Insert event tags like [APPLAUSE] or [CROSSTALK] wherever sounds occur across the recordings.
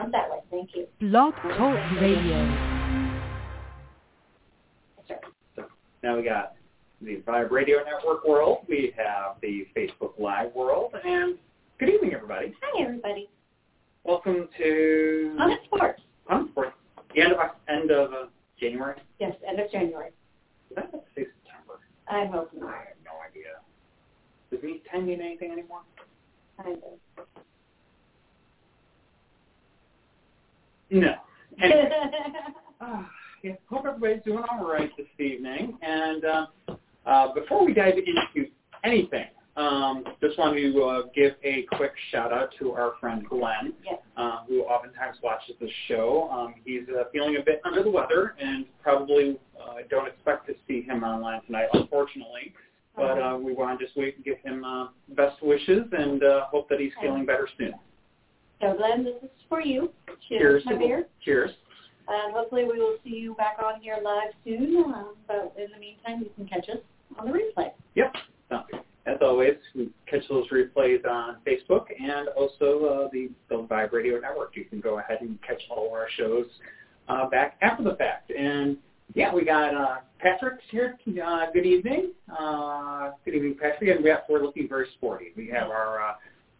Come that way. Thank you. Blog Talk Radio. So now we got the Vibe Radio Network world. We have the Facebook Live world. And good evening, everybody. Hi, everybody. Welcome to On sports. On Sports. The end of end of uh, January. Yes, end of January. Did I have to say September? I hope I have no idea. Does me ten mean anything anymore? Kind of. No. Anyway, [LAUGHS] uh, yeah, hope everybody's doing all right this evening. And uh, uh, before we dive into anything, um, just want to uh, give a quick shout out to our friend Glenn, yes. uh, who oftentimes watches the show. Um, he's uh, feeling a bit under the weather, and probably uh, don't expect to see him online tonight, unfortunately. But uh, we want to just wait and give him uh, best wishes and uh, hope that he's feeling better soon. So, Glenn, this is for you. Cheers. Cheers, my dear. Cheers. And hopefully we will see you back on here live soon. Um, but in the meantime, you can catch us on the replay. Yep. So, as always, we catch those replays on Facebook and also uh, the, the Vibe Radio Network. You can go ahead and catch all of our shows uh, back after the fact. And yeah, we got uh, Patrick here. Uh, good evening. Uh, good evening, Patrick. And we have, we're looking very sporty. We have our uh,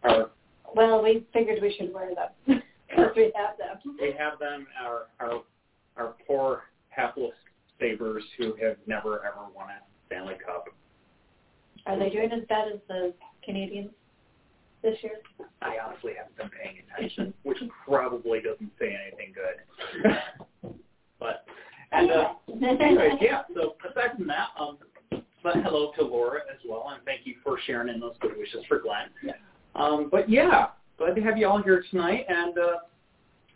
our Well, we figured we should wear them [LAUGHS] because we have them. we have them our our our poor hapless Sabres who have never ever won a Stanley Cup. Are they doing as bad as the Canadiens this year? I honestly haven't been paying attention, [LAUGHS] which probably doesn't say anything good. [LAUGHS] but and uh, anyways, yeah. So aside from that, um, but hello to Laura as well, and thank you for sharing in those good wishes for Glenn. Yeah. Um, but yeah, glad to have you all here tonight, and uh,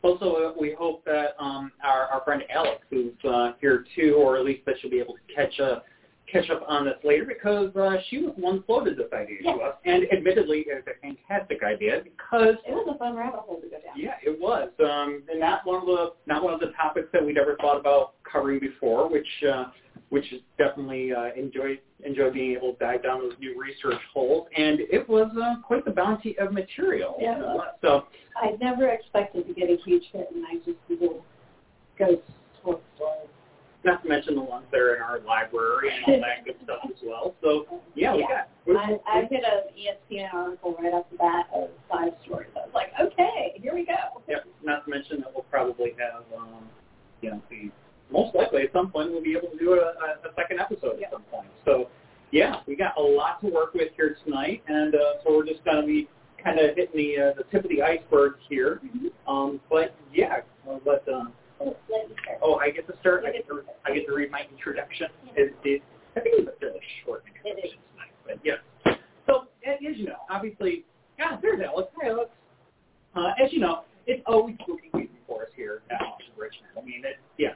also uh, we hope that um, our, our friend Alex, who's uh, here too, or at least that she'll be able to catch a catch up on this later because uh, she was the one floated this idea Yeah. to us, and admittedly, it was a fantastic idea because It was a fun rabbit hole to go down. yeah, it was, um, and not one of the not one of the topics that we'd ever thought about covering before, which uh, which is definitely uh, enjoy enjoy being able to dive down those new research holes, and it was uh, quite the bounty of material. Yeah. So I never expected to get a huge hit, and I just Googled ghost sports stories. Not to mention the ones that are in our library and all that good stuff as well. So yeah, we Yeah. got. I, I hit an ESPN article right off the bat of five stories. I was like, okay, here we go. Yep. Not to mention that we'll probably have, um, you know, the most likely at some point we'll be able to do a, a, a second episode Yeah. at some point. So, yeah, we got a lot to work with here tonight, and uh, so we're just going to be kind of hitting the uh, the tip of the iceberg here. Um, but yeah, uh, but Oh, let start. Oh, I get to start. I get to. I get to read my introduction. It, it, I think it was a fairly short introduction tonight, but yeah. So as you know, obviously, God, there's Alex. Hi, Alex. Uh, as you know, it's always spooky season for us here at Haunts of Richmond. I mean, it, yeah,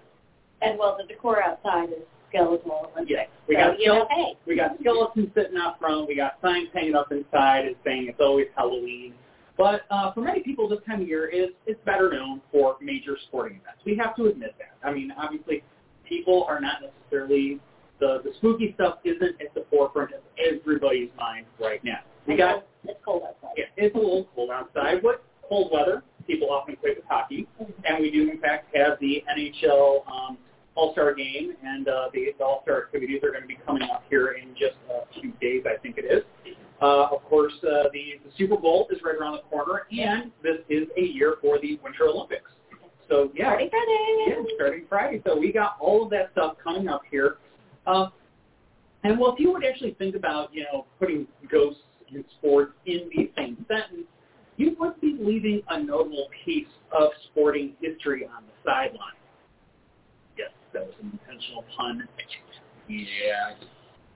And well, the decor outside is skeletal Olympics. yeah. We so, got you know, hey, we got skeletons sitting out front. We got signs hanging up inside and saying it's always Halloween. But uh, for many people, this time of year is is better known for major sporting events. We have to admit that. I mean, obviously, people are not necessarily the the spooky stuff isn't at the forefront of everybody's mind right now. We got it's cold outside. yeah, it's a little cold outside, but cold weather. People often equate with hockey, and we do in fact have the NHL um, All Star Game, and uh, the, the All Star activities are going to be coming up here in just a few days, I think it is. Uh, of course, uh, the, the Super Bowl is right around the corner, and this is a year for the Winter Olympics. So yeah, Party Friday. yeah, starting Friday. So we got all of that stuff coming up here. Uh, and well, if you would actually think about, you know, putting ghosts and sports in the same sentence, you would be leaving a notable piece of sporting history on the sideline. Yes, that was an intentional pun. Yeah.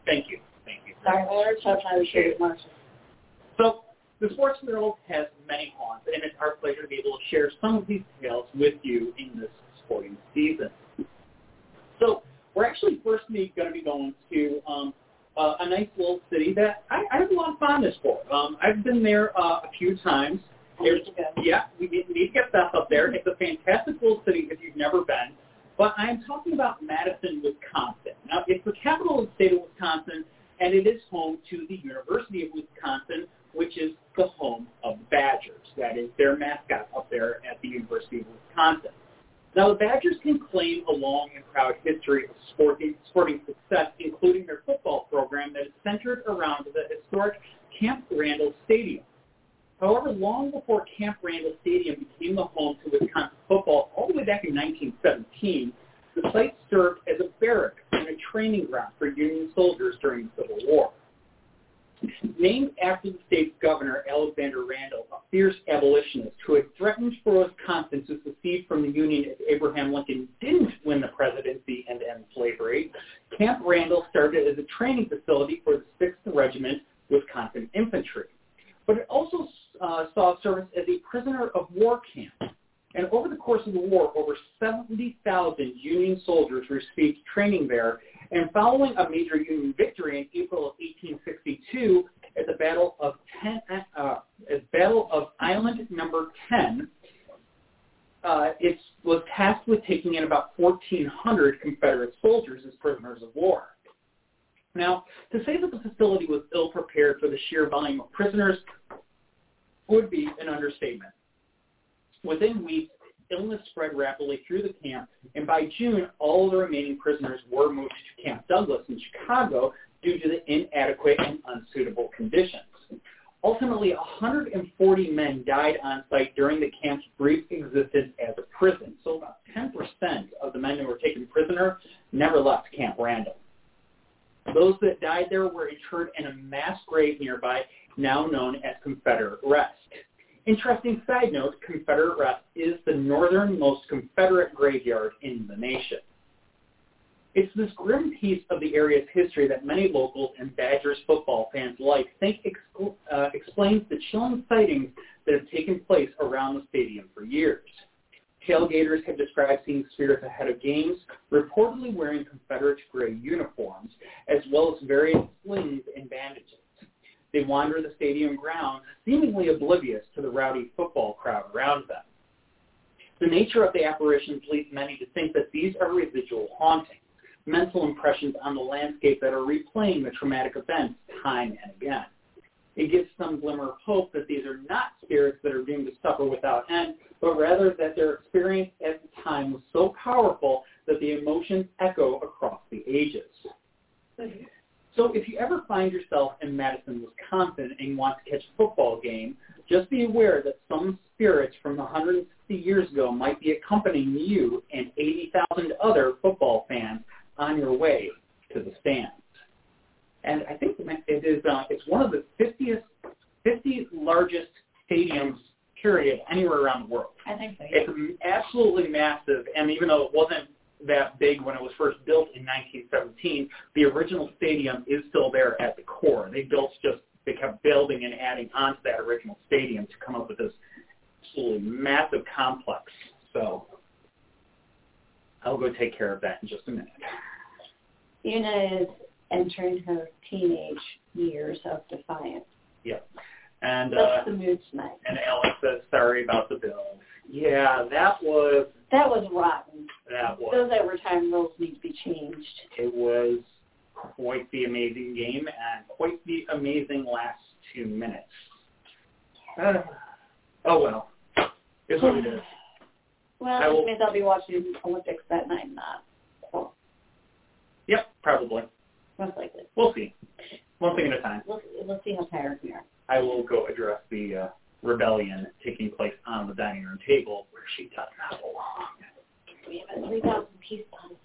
Thank you. Thank you. Sorry, Laura. Sometimes Appreciate it. Marshall. So the sports world has many haunts, and it's our pleasure to be able to share some of these tales with you in this sporting season. So we're actually first going to be going to um, uh, a nice little city that I, I have a lot of fondness for. Um, I've been there uh, a few times. I need to go. Yeah, we need, need to get Beth up there. It's a fantastic little city if you've never been. But I'm talking about Madison, Wisconsin. Now, it's the capital of the state of Wisconsin, and it is home to the University of Wisconsin, which is the home of the Badgers. That is their mascot up there at the University of Wisconsin. Now, the Badgers can claim a long and proud history of sporting, sporting success, including their football program that is centered around the historic Camp Randall Stadium. However, long before Camp Randall Stadium became the home to Wisconsin football, all the way back in 1917, the site served as a barrack and a training ground for Union soldiers during the Civil War. Named after the state's governor, Alexander Randall, a fierce abolitionist who had threatened for Wisconsin to secede from the Union if Abraham Lincoln didn't win the presidency and end slavery, Camp Randall started as a training facility for the 6th Regiment Wisconsin Infantry. But it also uh, saw service as a prisoner of war camp. And over the course of the war, over 70,000 Union soldiers received training there and following a major Union victory in April of 1862 at the Battle of Ten, uh, at Battle of Island Number 10, uh, it was tasked with taking in about 1,400 Confederate soldiers as prisoners of war. Now, to say that the facility was ill prepared for the sheer volume of prisoners would be an understatement. Within weeks, illness spread rapidly through the camp, and by June, all the remaining prisoners were moved to Camp Douglas in Chicago due to the inadequate and unsuitable conditions. Ultimately, 140 men died on site during the camp's brief existence as a prison. So about 10% of the men who were taken prisoner never left Camp Randall. Those that died there were interred in a mass grave nearby, now known as Confederate Rest. Interesting side note, Confederate Rest is the northernmost Confederate graveyard in the nation. It's this grim piece of the area's history that many locals and Badgers football fans like think ex- uh, explains the chilling sightings that have taken place around the stadium for years. Tailgaters have described seeing spirits ahead of games, reportedly wearing Confederate gray uniforms, as well as various slings and bandages. They wander the stadium grounds, seemingly oblivious to the rowdy football crowd around them. The nature of the apparitions leads many to think that these are residual hauntings, mental impressions on the landscape that are replaying the traumatic events time and again. It gives some glimmer of hope that these are not spirits that are doomed to suffer without end, but rather that their experience at the time was so powerful that the emotions echo across the ages. So if you ever find yourself in Madison, Wisconsin and want to catch a football game, just be aware that some spirits from 160 years ago might be accompanying you and 80,000 other football fans on your way to the stands. And I think it is uh, it's one of the 50th, 50 largest stadiums period anywhere around the world. I think so. Yeah. It's absolutely massive, and even though it wasn't that big when it was first built in 1917. The original stadium is still there at the core. They built just they kept building and adding onto that original stadium to come up with this absolutely massive complex. So I'll go take care of that in just a minute. Una is entering her teenage years of defiance. Yep. And That's uh, the mood tonight. and Alex says sorry about the bill. Yeah, that was That was rotten. that was Those overtime rules need to be changed. it was quite the amazing game and quite the amazing last two minutes. Uh, [SIGHS] oh well, it's what it is. [SIGHS] Well, I will- means I'll be watching Olympics that night, not well, Yep, probably. most likely. We'll see. One thing at a time. We'll, we'll see how tired we are. I will go address the uh, rebellion taking place on the dining room table where she does not belong. We have a 3,000 piece puzzle.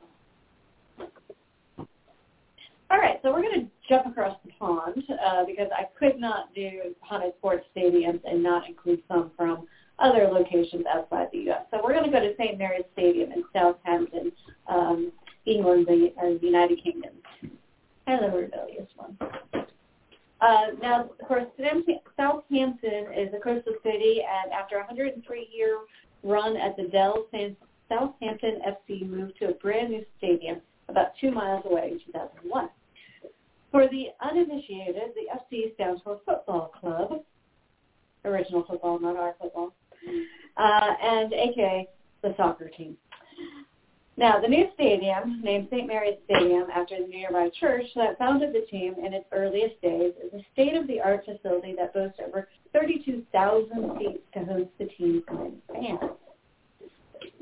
All right, so we're going to jump across the pond uh, because I could not do haunted sports stadiums and not include some from other locations outside the U.S. So we're going to go to St. Mary's Stadium in Southampton, um, England, the, uh, the United Kingdom. The rebellious one. Uh, now, of course, Southampton is a coastal city, and after a 103-year run at the Dell, Southampton FC moved to a brand new stadium about two miles away in 2001. For the uninitiated, the FC stands for Football Club, original football, not our football, uh, and AKA the soccer team. Now, the new stadium, named St. Mary's Stadium after the nearby church that founded the team in its earliest days, is a state-of-the-art facility that boasts over 32,000 seats to host the team's fans.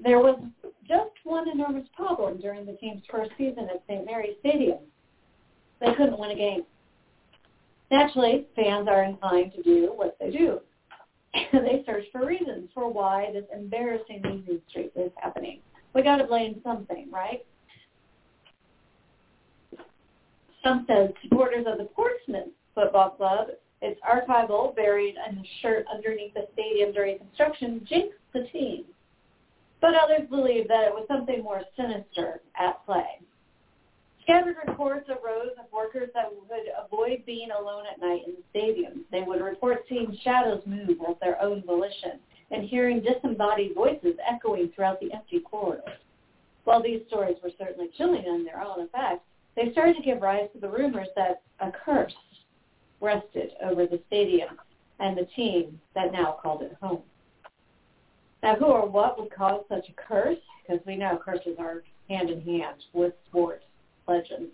there was just one enormous problem during the team's first season at St. Mary's Stadium. They couldn't win a game. Naturally, fans are inclined to do what they do. [LAUGHS] they search for reasons for why this embarrassing losing streak is happening. We got to blame something, right? Some said supporters of the Portsmouth Football Club, its archival buried in a shirt underneath the stadium during construction, jinxed the team. But others believe that it was something more sinister at play. Scattered reports arose of workers that would avoid being alone at night in the stadium. They would report seeing shadows move of their own volition and hearing disembodied voices echoing throughout the empty corridors. While these stories were certainly chilling in their own effect, they started to give rise to the rumors that a curse rested over the stadium and the team that now called it home. Now, who or what would cause such a curse? Because we know curses are hand in hand with sports legends.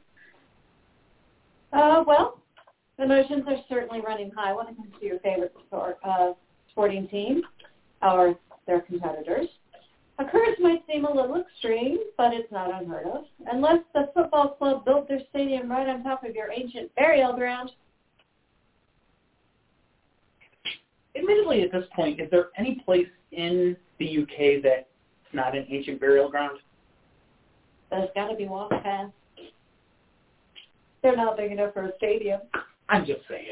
Uh, well, emotions are certainly running high when it comes to your favorite sport, uh, sporting team or their competitors. A curse might seem a little extreme, but it's not unheard of. Unless the football club built their stadium right on top of your ancient burial ground. Admittedly, at this point, is there any place in the UK that's not an ancient burial ground? There's got to be one path. They're not big enough for a stadium. I'm just saying.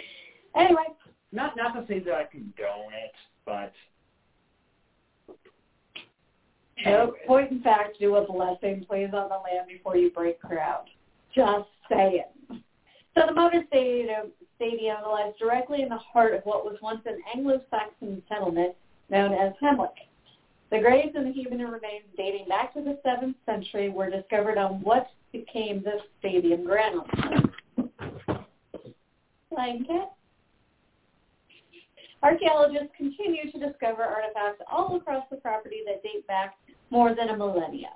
Anyway. Not not to say that I condone it, but no point in fact do a blessing please on the land before you break ground. Just saying. So the Motor Stadium, stadium lies directly in the heart of what was once an Anglo-Saxon settlement known as Hamwic. The graves and the human remains dating back to the 7th century were discovered on what became the stadium grounds. Cat. Archaeologists continue to discover artifacts all across the property that date back more than a millennia.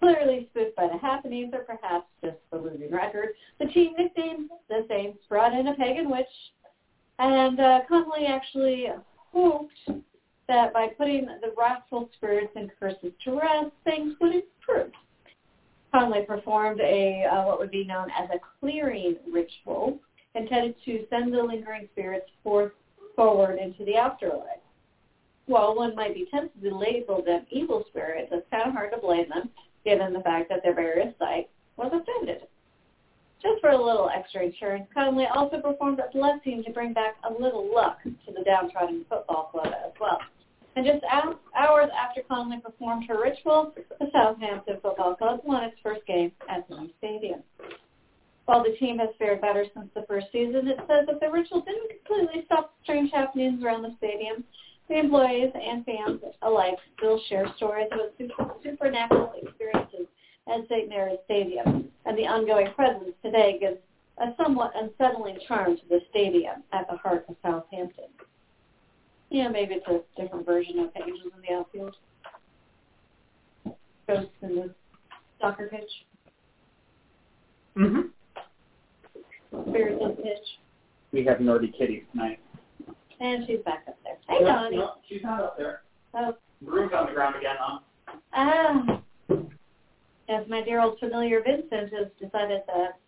Clearly spooked by the happenings or perhaps just the losing record, the team nicknamed the Saints brought in a pagan witch, and uh, Connolly actually hoped that by putting the wrathful spirits and curses to rest, things would improve. Conley performed a uh, what would be known as a clearing ritual intended to send the lingering spirits forth forward into the afterlife. While one might be tempted to label them evil spirits, it's kind of hard to blame them, given the fact that their burial site was offended. Just for a little extra insurance, Conley also performed a blessing to bring back a little luck to the downtrodden football club as well. And just hours after Conley performed her ritual, the Southampton Football Club won its first game at new stadium. While the team has fared better since the first season, it says that the ritual didn't completely stop strange happenings around the stadium. The employees and fans alike still share stories of supernatural experiences at St. Mary's Stadium, and the ongoing presence today gives a somewhat unsettling charm to the stadium at the heart of Southampton. Yeah, maybe it's a different version of the Angels in the Outfield. Ghosts in the soccer pitch. Mm-hmm. Spirits of the pitch. We have Nerdy Kitty tonight. And she's back up there. Hey, Donnie. No, she's not up there. Oh. Broom's on the ground again, huh? Ah. As my dear old familiar Vincent has decided that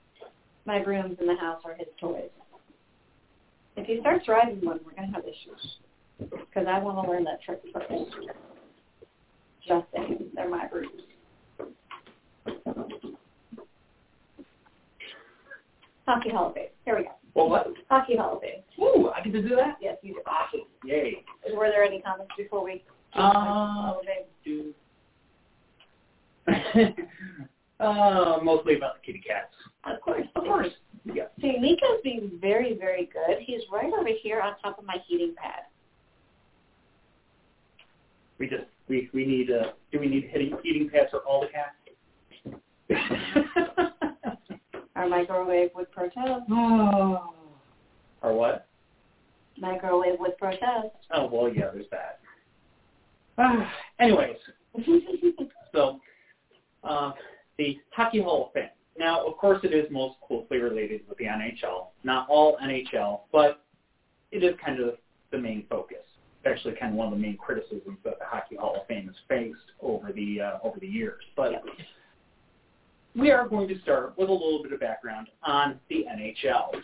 my brooms in the house are his toys. If he starts riding one, we're going to have issues because I want to learn that trick first. Just saying, they're my roots. Hockey Fame. Here we go. Well, what? Hockey Hall of Fame. Ooh, I get to do that? Yes, you do. Awesome. Yay. Were there any comments before we? do Hall [LAUGHS] uh, mostly about the kitty cats. Of course. Of course. Yeah. See, Nico's being very, very good. He's right over here on top of my heating pad. We just we we need uh do we need heating heating pads for all the cats? [LAUGHS] Our microwave would protest. [GASPS] oh. Or what? Microwave would protest. Oh well, yeah, there's that. Uh, [SIGHS] anyways, [LAUGHS] so uh, the Hockey Hall of Fame. Now, of course, it is most closely related with the NHL. Not all NHL, but it is kind of the main focus. It's actually kind of one of the main criticisms that the Hockey Hall of Fame has faced over the uh, over the years. But. We are going to start with a little bit of background on the NHL.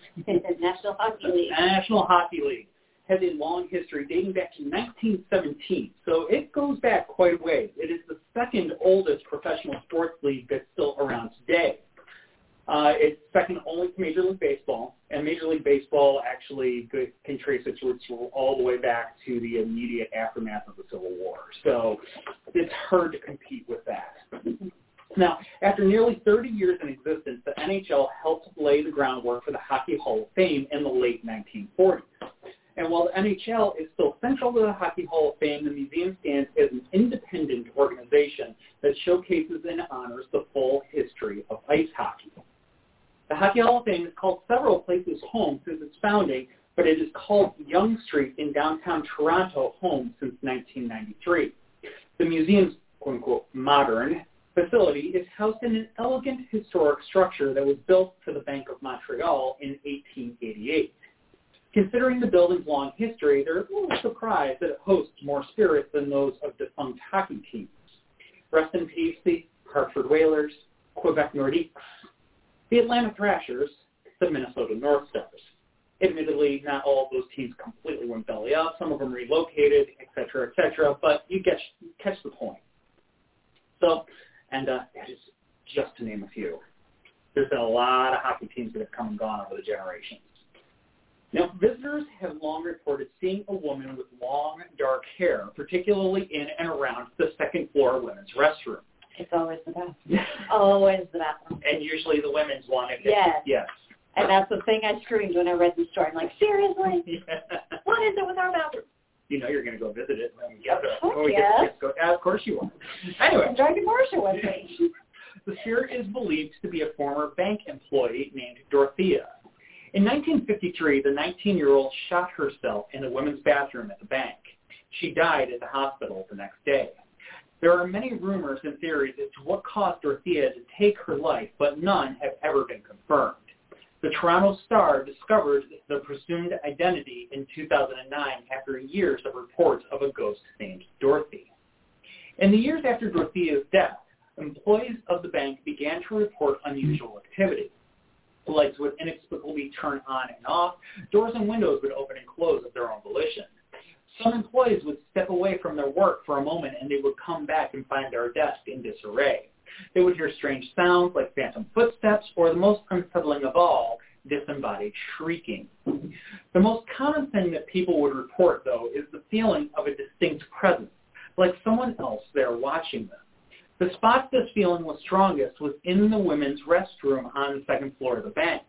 National Hockey The League. National Hockey League has a long history dating back to 1917, so it goes back quite a ways. It is the second oldest professional sports league that's still around today. Uh, it's second only to Major League Baseball, and Major League Baseball actually can trace its roots all the way back to the immediate aftermath of the Civil War. So it's hard to compete with that. Now, after nearly 30 years in existence, the NHL helped lay the groundwork for the Hockey Hall of Fame in the late 1940s. And while the NHL is still central to the Hockey Hall of Fame, the museum stands as an independent organization that showcases and honors the full history of ice hockey. The Hockey Hall of Fame has called several places home since its founding, but it is called Yonge Street in downtown Toronto home since 1993. The museum's quote-unquote modern facility is housed in an elegant historic structure that was built for the Bank of Montreal in 1888. Considering the building's long history, they're a little surprised that it hosts more spirits than those of defunct hockey teams. Rest in peace, the Hartford Whalers, Quebec Nordiques, the Atlanta Thrashers, the Minnesota North Stars. Admittedly, not all of those teams completely went belly up. Some of them relocated, et cetera, et cetera, but you get, catch the point. So, and uh, that is just to name a few. There's been a lot of hockey teams that have come and gone over the generations. Now, visitors have long reported seeing a woman with long, dark hair, particularly in and around the second floor women's restroom. It's always the bathroom. [LAUGHS] Always the bathroom. And usually the women's one. if- Yes. Yes. And that's the thing I screamed when I read the story. I'm like, seriously? [LAUGHS] What is it with our bathroom? You know you're going to go visit it. when we get there. Heck When we get- go- of course you will. Anyway, I'm dragging Marcia with me. [LAUGHS] the spirit is believed to be a former bank employee named Dorothea. In 1953, the 19-year-old shot herself in the women's bathroom at the bank. She died at the hospital the next day. There are many rumors and theories as to what caused Dorothea to take her life, but none have ever been confirmed. The Toronto Star discovered the presumed identity in 2009 after years of reports of a ghost named Dorothy. In the years after Dorothea's death, employees of the bank began to report unusual activity. The Lights would inexplicably turn on and off. Doors and windows would open and close of their own volition. Some employees would step away from their work for a moment and they would come back and find their desk in disarray. They would hear strange sounds like phantom footsteps or the most unsettling of all, disembodied shrieking. The most common thing that people would report, though, is the feeling of a distinct presence, like someone else there watching them. The spot this feeling was strongest was in the women's restroom on the second floor of the bank.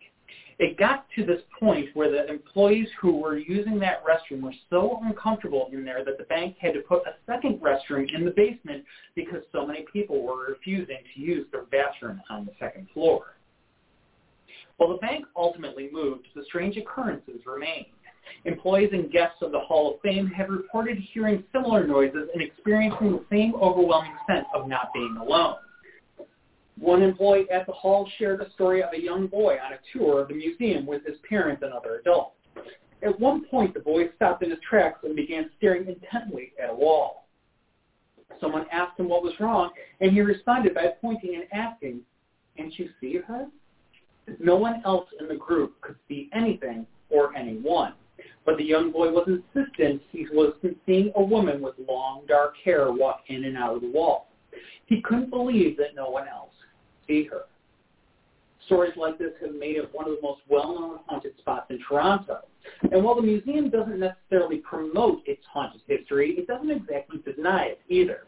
It got to this point where the employees who were using that restroom were so uncomfortable in there that the bank had to put a second restroom in the basement because so many people were refusing to use their bathroom on the second floor. While the bank ultimately moved, the strange occurrences remained. Employees and guests of the Hall of Fame have reported hearing similar noises and experiencing the same overwhelming sense of not being alone. One employee at the hall shared a story of a young boy on a tour of the museum with his parents and other adults. At one point, the boy stopped in his tracks and began staring intently at a wall. Someone asked him what was wrong, and he responded by pointing and asking, Can't you see her? No one else in the group could see anything or anyone. But the young boy was insistent he was seeing a woman with long dark hair walk in and out of the wall. He couldn't believe that no one else see her. Stories like this have made it one of the most well-known haunted spots in Toronto. And while the museum doesn't necessarily promote its haunted history, it doesn't exactly deny it either.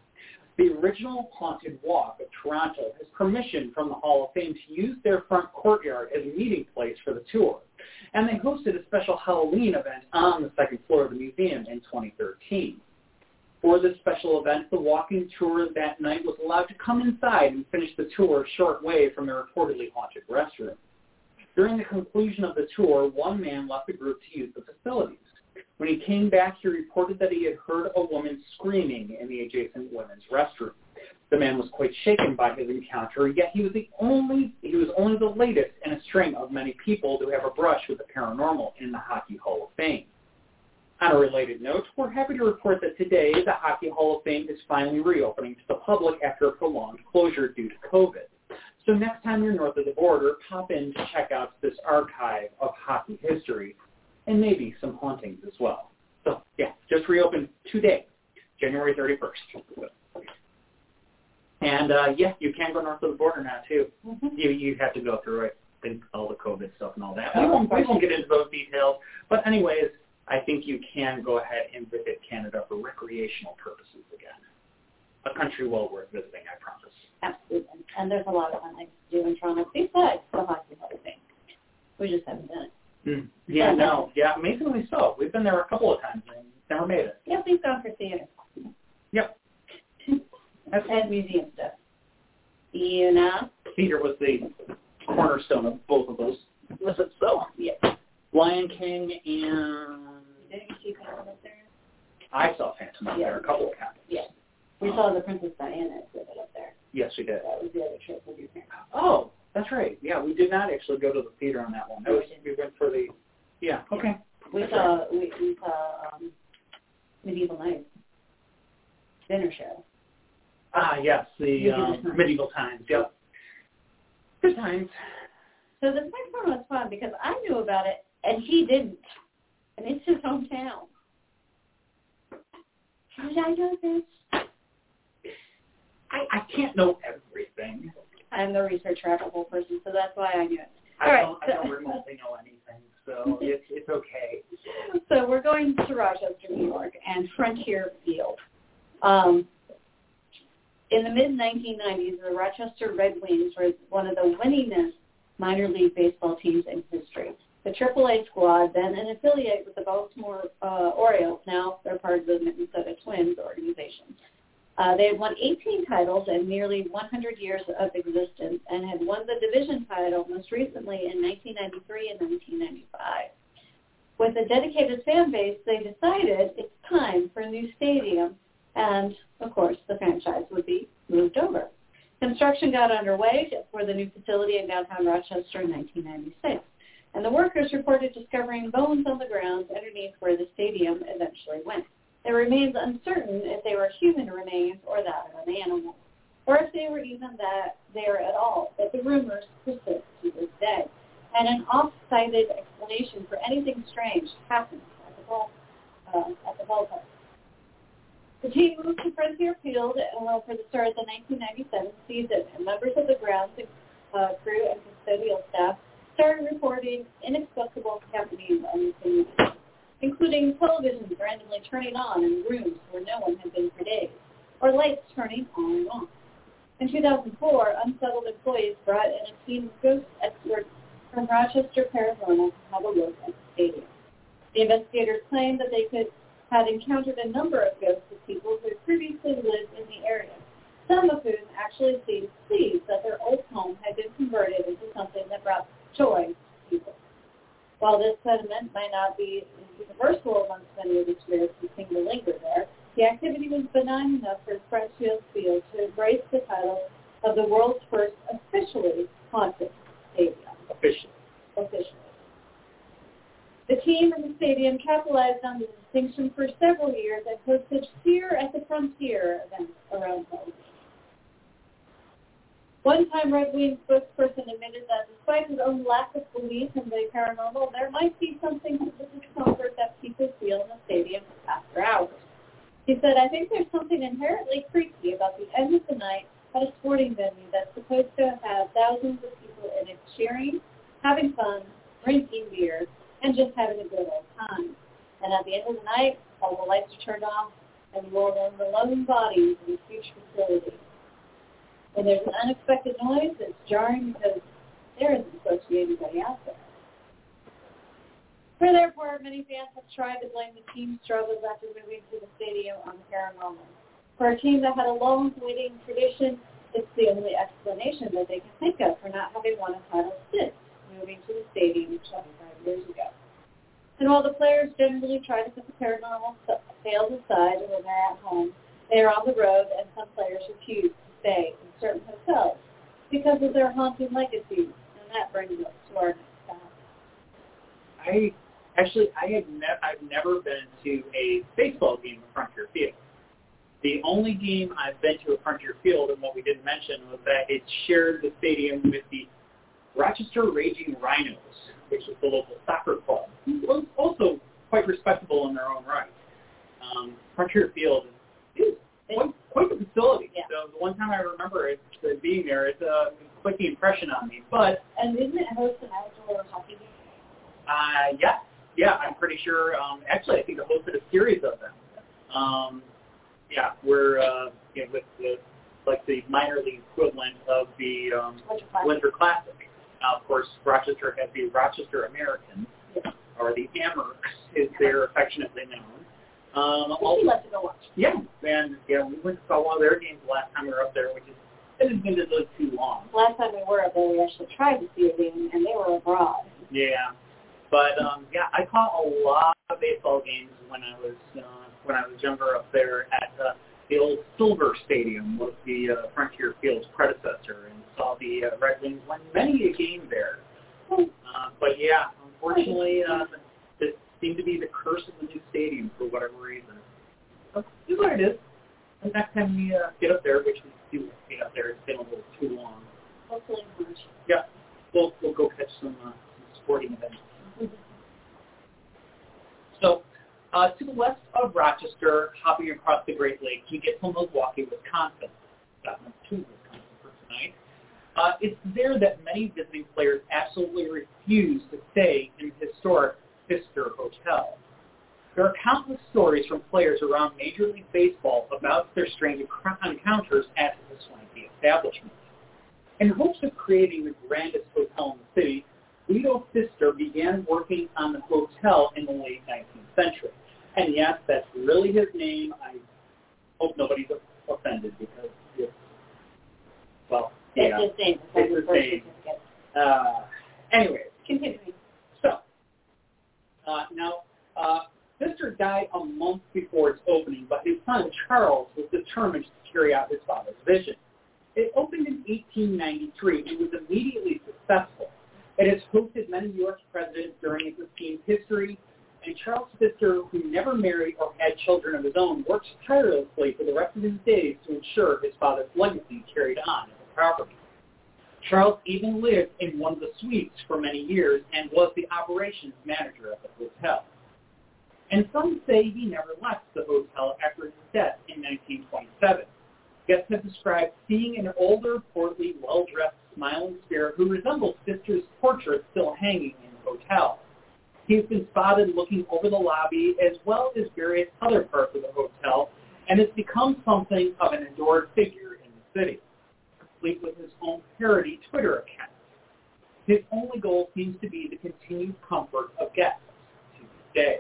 The original Haunted Walk of Toronto has permission from the Hall of Fame to use their front courtyard as a meeting place for the tour. And they hosted a special Halloween event on the second floor of the museum in 2013. For this special event, the walking tour that night was allowed to come inside and finish the tour a short way from the reportedly haunted restroom. During the conclusion of the tour, one man left the group to use the facilities. When he came back, he reported that he had heard a woman screaming in the adjacent women's restroom. The man was quite shaken by his encounter, yet he was the only he was only the latest in a string of many people to have a brush with the paranormal in the Hockey Hall of Fame. On a related note, we're happy to report that today the Hockey Hall of Fame is finally reopening to the public after a prolonged closure due to COVID. So next time you're north of the border, pop in to check out this archive of hockey history and maybe some hauntings as well. So yeah, just reopened today, January 31st. And uh, yeah, you can go north of the border now too. Mm-hmm. You you have to go through it, all the COVID stuff and all that. We won't, we won't get into those details. But anyways, I think you can go ahead and visit Canada for recreational purposes again. A country well worth visiting, I promise. Absolutely. And there's a lot of fun things to do in Toronto besides the Hockey Hall of Fame. We just haven't done it. Mm. Yeah, no, yeah, amazingly so. We've been there a couple of times and never made it. Yeah, we've gone for theater Yep. And museum stuff. You know? Theater was the cornerstone of both of those. Was it so? Yeah. Lion King and Didn't you see Phantom up there? I saw Phantom up there a couple of times. Yeah. We saw the Princess Diana exhibit up there. Yes, we did. That was the other trip with your parents. Oh, that's right. Yeah, we did not actually go to the theater on that one. That was, we went for the. Yeah. Okay. We That's saw we, we saw um, Medieval Knights dinner show. Ah, yes, the um, medieval times. Yep. Good times. So the next one was fun because I knew about it and he didn't, and it's his hometown. How did I know this? I, I can't know everything. I'm the research travel person, so that's why I knew it. I All right, don't. I don't remotely know anything, so it's it's okay. So we're going to Rochester, New York, and Frontier Field. Um, in the mid 1990s, the Rochester Red Wings were one of the winningest minor league baseball teams in history. The AAA squad, then an affiliate with the Baltimore uh, Orioles, now they're part of the Minnesota Twins organization. Uh, they had won 18 titles in nearly 100 years of existence and had won the division title most recently in 1993 and 1995 with a dedicated fan base, they decided it's time for a new stadium, and of course, the franchise would be moved over. Construction got underway for the new facility in downtown Rochester in 1996, and the workers reported discovering bones on the ground underneath where the stadium eventually went. It remains uncertain if they were human remains or that of an animal, or if they were even that there at all, but the rumors persist to this day and an off-cited explanation for anything strange happened at the ball uh, at the ballpark. The team moved to Frontier Field uh, for the start of the 1997 season, and members of the grounds uh, crew and custodial staff started reporting inexplicable happenings on the community, including televisions randomly turning on in rooms where no one had been for days, or lights turning on and off. In 2004, unsettled employees brought in a team of ghost experts from Rochester, Arizona to have a look at the stadium. The investigators claimed that they could had encountered a number of ghosts of people who had previously lived in the area, some of whom actually seemed pleased that their old home had been converted into something that brought joy to people. While this sentiment might not be universal amongst many of the spirits who seem to linger there, the activity was benign enough for Frontier Field to embrace the title of the world's first officially haunted stadium Officially. officially. The team and the stadium capitalized on the distinction for several years and hosted Fear at the Frontier events around the world. One time Red Wings spokesperson admitted that despite his own lack of belief in the paranormal, there might be something to the discomfort that people feel in the stadium after hours. He said, I think there's something inherently creepy about the end of the night at a sporting venue that's supposed to have thousands of people in it cheering, having fun, drinking beer, and just having a good old time. And at the end of the night, all the lights are turned off, and you roll in the lone bodies in a huge facility. When there's an unexpected noise, it's jarring because there isn't supposed to be anybody out there. For their part, many fans have tried to blame the team's struggles after moving to the stadium on paranormal. For a team that had a long winning tradition, it's the only explanation that they can think of for not having won a title since moving to the stadium 25 years ago. And while the players generally try to put the paranormal tales aside when they're at home, they are on the road and some players refuse to stay in certain hotels because of their haunting legacies. And that brings us to our next topic. I Actually, I had ne- I've never been to a baseball game at Frontier Field. The only game I've been to at Frontier Field, and what we didn't mention, was that it shared the stadium with the Rochester Raging Rhinos, which is the local soccer club, who was also quite respectable in their own right. Um, Frontier Field is quite, quite the facility. Yeah. So the one time I remember it being there, it's uh, quite the impression on me. But And isn't it host an outdoor hockey game? uh, yeah, yeah, I'm pretty sure. Um, actually, I think I hosted a series of them. Um, yeah, we're uh, you know, with the like the minor league equivalent of the um, Winter Classic. Winter Classic. Now, of course, Rochester has the Rochester Americans, or the Amerks, as they're affectionately known. Um, also, to go watch. yeah, and yeah, we went to saw one of their games the last time we were up there, which is it hasn't been really too long. Last time we were up there, we actually tried to see a game, and they were abroad. Yeah, but um, yeah, I caught a lot of baseball games when I was uh, when I was younger up there at uh, the old Silver Stadium, was the uh, Frontier Field's predecessor, and saw the uh, Red Wings win many a game there. Uh, but yeah, unfortunately, uh, it seemed to be the curse of the new stadium for whatever reason. But it's what it is. The next time we uh, get up there, which we do get up there, it's been a little too long. Hopefully in March. Yeah, we'll we'll go catch some, uh, some sporting events. So, uh, to the west of Rochester, hopping across the Great Lakes, you get to Milwaukee, Wisconsin. Got number two Wisconsin for tonight. Uh, it's there that many visiting players absolutely refuse to stay in historic Pfister Hotel. There are countless stories from players around Major League Baseball about their strange encounters at the swanky establishment. In hopes of creating the grandest hotel in the city, Guido Pfister began working on the hotel in the late 19th century. And yes, that's really his name. I hope nobody's offended because it's, well, yeah. It's the same. It's the as birth same. certificate. Uh, anyways, Continuing. Uh, now, uh, died a month before its opening, but his son Charles was determined to carry out his father's vision. It opened in 1893 and was immediately successful. It has hosted many U.S. presidents during its esteemed history, and Charles Pfister, who never married or had children of his own, worked tirelessly for the rest of his days to ensure his father's legacy carried on at the property. Charles even lived in one of the suites for many years and was the operations manager at the hotel. And some say he never left the hotel after his death in 1927. Guests have described seeing an older, portly, well-dressed, smiling spirit who resembles Pfister's portrait still hanging in the hotel. He has been spotted looking over the lobby as well as various other parts of the hotel and has become something of an adored figure in the city, complete with his own parody Twitter account. His only goal seems to be the continued comfort of guests to this day.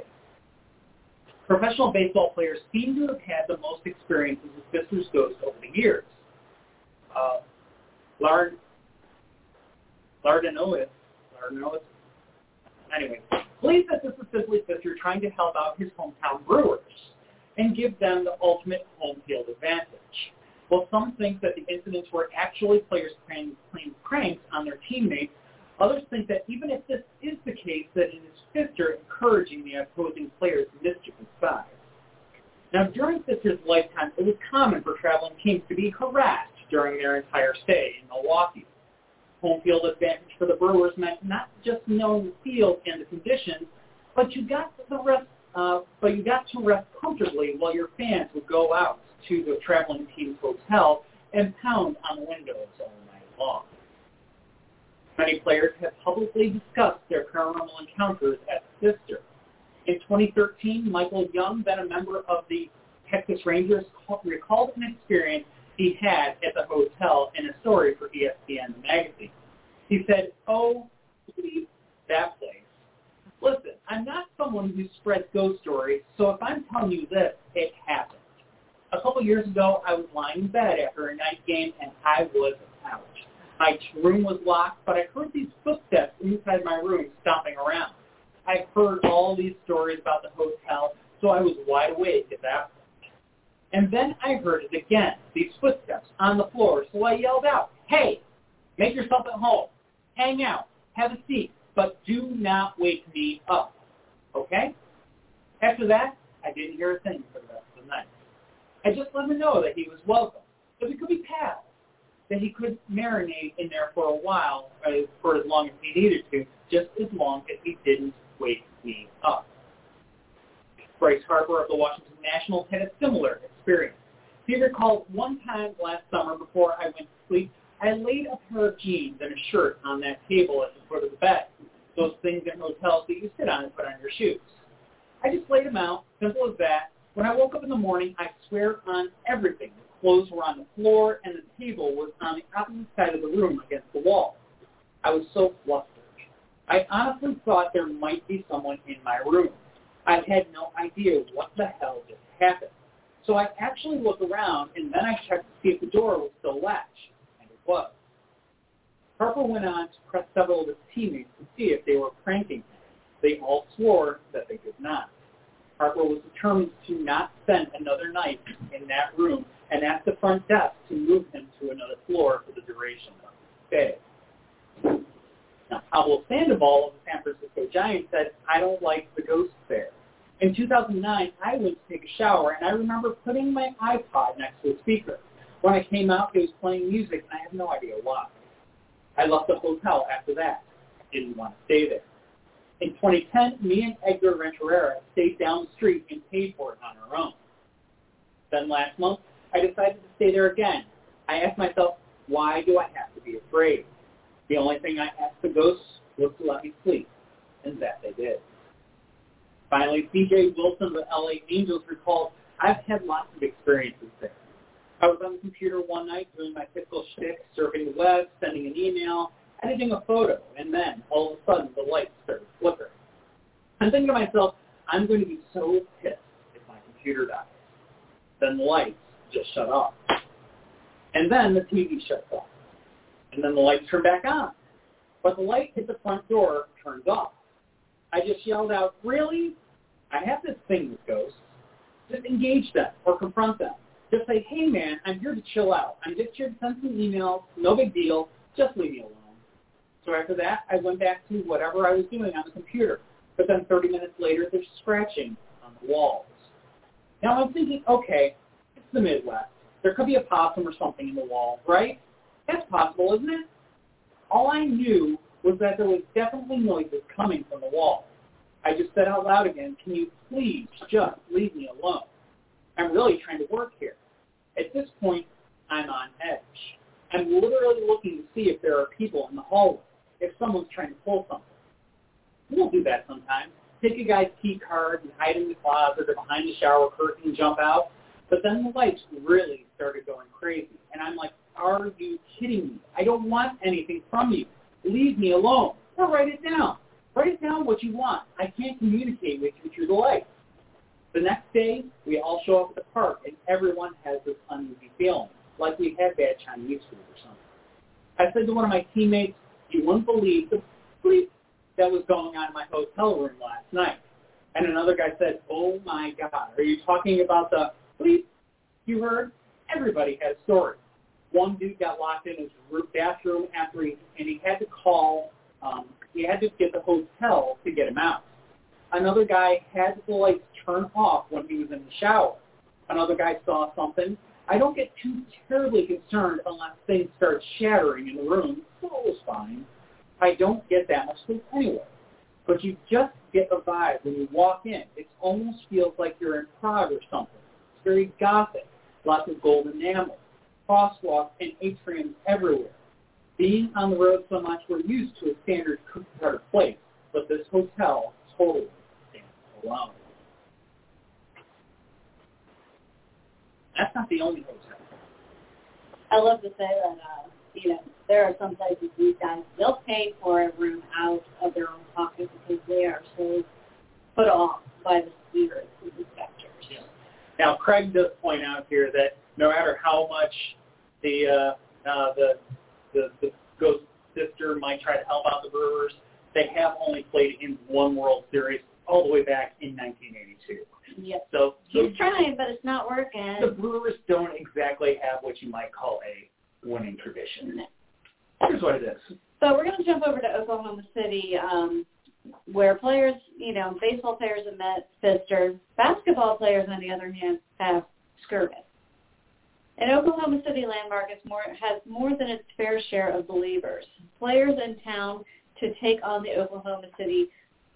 Professional baseball players seem to have had the most experiences with Pfister's ghost over the years. Uh, Lard, Lardanois, Lardanois, anyway, believes that this is simply Pfister trying to help out his hometown Brewers and give them the ultimate home field advantage. While some think that the incidents were actually players playing, playing pranks on their teammates, others think that even if this is the case, that it is Pfister encouraging the opposing players' mischievous side. Now, during Pfister's lifetime, it was common for traveling teams to be harassed during their entire stay in Milwaukee. Home field advantage for the Brewers meant not just knowing the field and the conditions, but you got to rest, uh, but you got to rest comfortably while your fans would go out to the traveling team's hotel and pound on the windows all night long. Many players have publicly discussed their paranormal encounters at Pfister. In 2013, Michael Young, then a member of the Texas Rangers, recalled an experience he had at the hotel in a story for ESPN magazine. He said, oh, please, that place. Listen, I'm not someone who spreads ghost stories, so if I'm telling you this, it happened. A couple years ago, I was lying in bed after a night game, and I was out. My room was locked, but I heard these footsteps inside my room stomping around. I heard all these stories about the hotel, so I was wide awake at that point. And then I heard it again, these footsteps on the floor, so I yelled out, hey, make yourself at home. Hang out. Have a seat. But do not wake me up. Okay? After that, I didn't hear a thing for the rest of the night. I just let him know that he was welcome, that we could be pals, that he could marinate in there for a while, uh, for as long as he needed to, just as long as he didn't wake me up. Bryce Harper of the Washington Nationals had a similar experience. He recalled one time last summer before I went to sleep, I laid a pair of jeans and a shirt on that table at the foot of the bed. Those things in hotels that you sit on and put on your shoes. I just laid them out, simple as that. When I woke up in the morning, I swear on everything. The clothes were on the floor and the table was on the opposite side of the room against the wall. I was so flustered. I honestly thought there might be someone in my room. I had no idea what the hell just happened. So I actually looked around and then I checked to see if the door was still latched, and it was. Harper went on to press several of his teammates to see if they were pranking him. They all swore that they did not. Harper was determined to not spend another night in that room and asked the front desk to move him to another floor for the duration of his stay. Now, Pablo Sandoval of the San Francisco Giants said, I don't like the ghosts there. In 2009, I went to take a shower, and I remember putting my iPod next to a speaker. When I came out, it was playing music, and I have no idea why. I left the hotel after that. Didn't want to stay there. In 2010, me and Edgar Renteria stayed down the street and paid for it on our own. Then last month, I decided to stay there again. I asked myself, why do I have to be afraid? The only thing I asked the ghosts was to let me sleep, and that they did. Finally, C.J. Wilson of the LA Angels recalled, I've had lots of experiences there. I was on the computer one night doing my typical shtick, surfing the web, sending an email, editing a photo, and then all of a sudden the lights started flickering. I'm thinking to myself, I'm going to be so pissed if my computer dies. Then the lights just shut off. And then the TV shuts off. And then the lights turn back on. But the light at the front door turns off. I just yelled out, really? I have this thing with ghosts. Just engage them or confront them. Just say, hey man, I'm here to chill out. I'm just here to send some emails. No big deal. Just leave me alone. So after that, I went back to whatever I was doing on the computer. But then 30 minutes later, there's scratching on the walls. Now I'm thinking, okay, it's the Midwest. There could be a possum or something in the wall, right? That's possible, isn't it? All I knew was that there was definitely noises coming from the wall. I just said out loud again, can you please just leave me alone? I'm really trying to work here. At this point, I'm on edge. I'm literally looking to see if there are people in the hallway, if someone's trying to pull something. We'll do that sometimes. Take a guy's key card and hide in the closet or behind the shower curtain and jump out. But then the lights really started going crazy. And I'm like, are you kidding me? I don't want anything from you. Leave me alone. Or write it down. Write it down what you want. I can't communicate with you through the light. The next day, we all show up at the park, and everyone has this uneasy feeling, like we had bad Chinese food or something. I said to one of my teammates, you wouldn't believe the sleep that was going on in my hotel room last night. And another guy said, oh my God, are you talking about the sleep you heard? Everybody has stories. One dude got locked in his bathroom after he, and he had to call, um, he had to get the hotel to get him out. Another guy had the lights turn off when he was in the shower. Another guy saw something. I don't get too terribly concerned unless things start shattering in the room, was fine. I don't get that much sleep anyway. But you just get a vibe when you walk in. It almost feels like you're in Prague or something. It's very gothic. Lots of gold enamel, crosswalks, and atriums everywhere. Being on the road so much, we're used to a standard cookie cutter place, but this hotel totally stands alone. That's not the only hotel. I love to say that, uh, you know, there are some places these guys, they'll pay for a room out of their own pocket because they are so put off by the spirits of the specters. Yeah. Now, Craig does point out here that no matter how much the uh, uh, the, the the Ghost sister might try to help out the Brewers, they have only played in one World Series all the way back in 1982. Yep. So, so He's trying, but it's not working. the Brewers don't exactly have what you might call a winning tradition. Here's what it is. So we're going to jump over to Oklahoma City. Um, where players, you know, baseball players have met Pfister. Basketball players, on the other hand, have Skirvin. And Oklahoma City Landmark is more, has more than its fair share of believers. Players in town to take on the Oklahoma City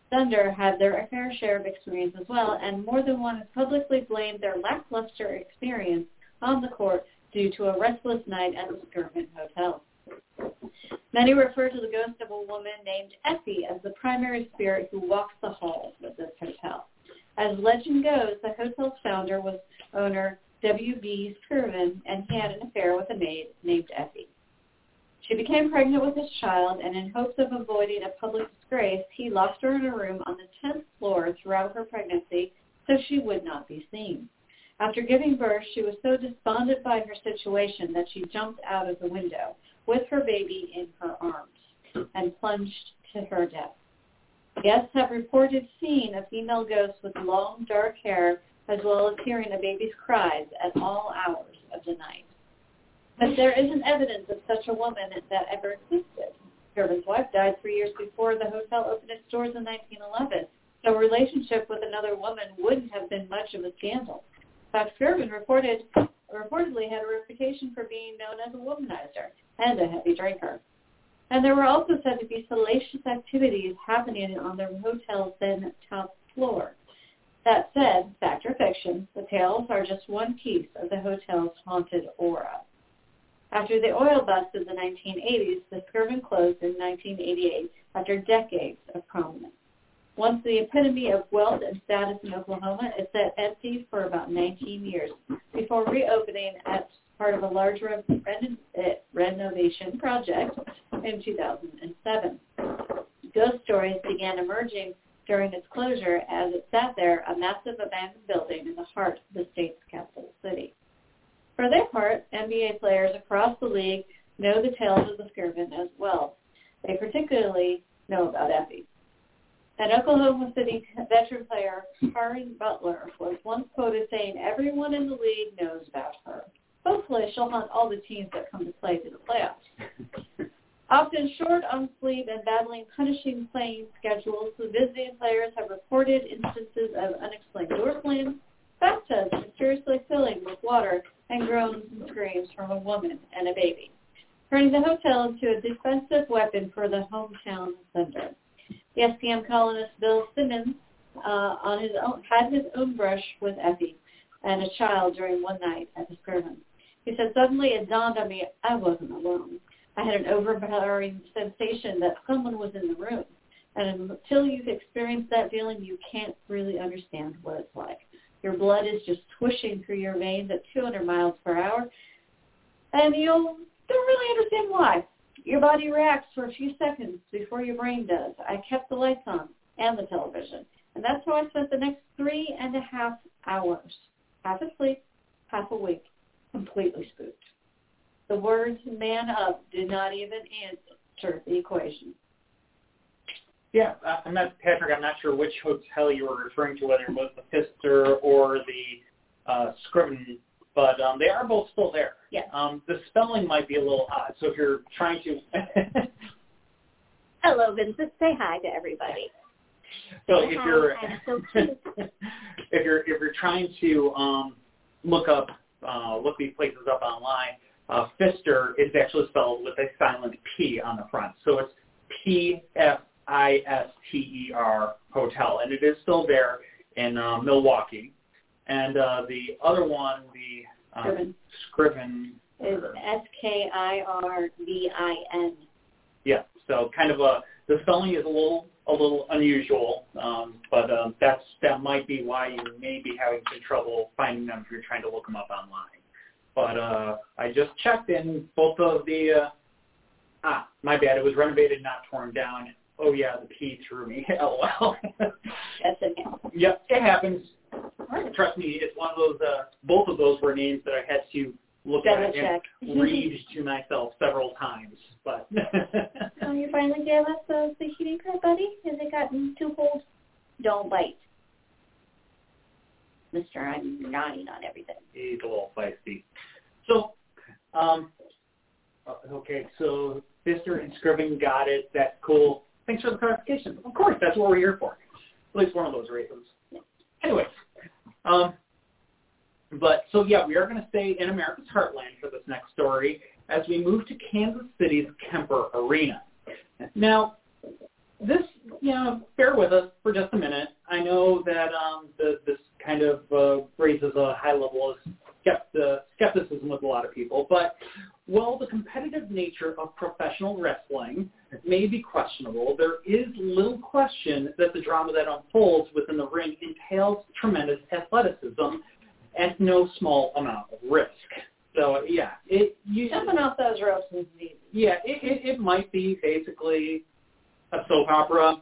Thunder have their fair share of experience as well, and more than one has publicly blamed their lackluster experience on the court due to a restless night at the Skirvin Hotel. Many refer to the ghost of a woman named Effie as the primary spirit who walks the halls of this hotel. As legend goes, the hotel's founder was owner W.B. Skirvin, and he had an affair with a maid named Effie. She became pregnant with his child, and in hopes of avoiding a public disgrace, he locked her in a room on the 10th floor throughout her pregnancy so she would not be seen. After giving birth, she was so despondent by her situation that she jumped out of the window with her baby in her arms and plunged to her death. Guests have reported seeing a female ghost with long dark hair as well as hearing a baby's cries at all hours of the night. But there isn't evidence of such a woman that ever existed. Skirvin's wife died three years before the hotel opened its doors in 1911, so a relationship with another woman wouldn't have been much of a scandal. In fact, reported, reportedly had a reputation for being known as a womanizer and a heavy drinker. And there were also said to be salacious activities happening on the hotel's then top floor. That said, fact or fiction, the tales are just one piece of the hotel's haunted aura. After the oil bust of the 1980s, the Skirvin closed in 1988 after decades of prominence. Once the epitome of wealth and status in Oklahoma, it sat empty for about 19 years before reopening as part of a large eh, renovation project in 2007. Ghost stories began emerging during its closure as it sat there, a massive abandoned building in the heart of the state's capital city. For their part, NBA players across the league know the tales of the Skirvin as well. They particularly know about Effie. An Oklahoma City veteran player, Caron Butler, was once quoted saying, everyone in the league knows about her. Hopefully she'll hunt all the teams that come to play to the playoffs. [LAUGHS] Often short on sleep and battling punishing playing schedules, the visiting players have reported instances of unexplained door slams, bathtubs mysteriously filling with water, and groans and screams from a woman and a baby, turning the hotel into a defensive weapon for the hometown thunder. ESPN columnist Bill Simmons uh, on his own, had his own brush with Effie and a child during one night at the Skirvin. He said, suddenly it dawned on me I wasn't alone. I had an overpowering sensation that someone was in the room. And until you've experienced that feeling, you can't really understand what it's like. Your blood is just swishing through your veins at 200 miles per hour, and you don't really understand why. Your body reacts for a few seconds before your brain does. I kept the lights on and the television, and that's how I spent the next three and a half hours, half asleep, half awake, completely spooked. The words man up did not even answer the equation. Yeah, uh, I'm not Patrick. I'm not sure which hotel you were referring to, whether it was the Pfister or the uh, Skirvin, but um, they are both still there. Yeah. Um, the spelling might be a little odd, so if you're trying to. Hello, Vincent. Say hi to everybody. So Say if hi. you're so [LAUGHS] if you're if you're trying to um, look up uh, look these places up online, uh, Pfister is actually spelled with a silent P on the front. So it's P F I S T E R Hotel, and it is still there in uh, Milwaukee. And uh, the other one, the uh. Skirvin, Is S-K-I-R-V-I-N. yeah. So kind of a the spelling is a little a little unusual, um, but um, that's that might be why you may be having some trouble finding them if you're trying to look them up online. But uh, I just checked, and both of the uh, ah, my bad, it was renovated, not torn down. Oh yeah, the P threw me. [LAUGHS] LOL. That's in yep, it happens. Trust me, it's one of those. Uh, both of those were names that I had to look Double at check. and [LAUGHS] read to myself several times. But [LAUGHS] Oh, you finally gave us the, the heating pad, buddy? Has it gotten too cold? Don't bite. Mister, I'm gnawing on everything. he's a little feisty. So, um, uh, okay, so Pfister and Skirvin got it. That's cool. Thanks for the clarification. Of course, that's what we're here for. At least one of those reasons. Anyway, um, but so yeah, we are going to stay in America's heartland for this next story as we move to Kansas City's Kemper Arena. Now, this, you know, bear with us for just a minute. I know that um, the, this kind of uh, raises a high level of skepti- skepticism with a lot of people, but while the competitive nature of professional wrestling may be questionable, there is little question that the drama that unfolds within the ring entails tremendous athleticism and no small amount of risk. So yeah, it you, Jumping off those ropes is easy. yeah, it, it, it might be basically a soap opera,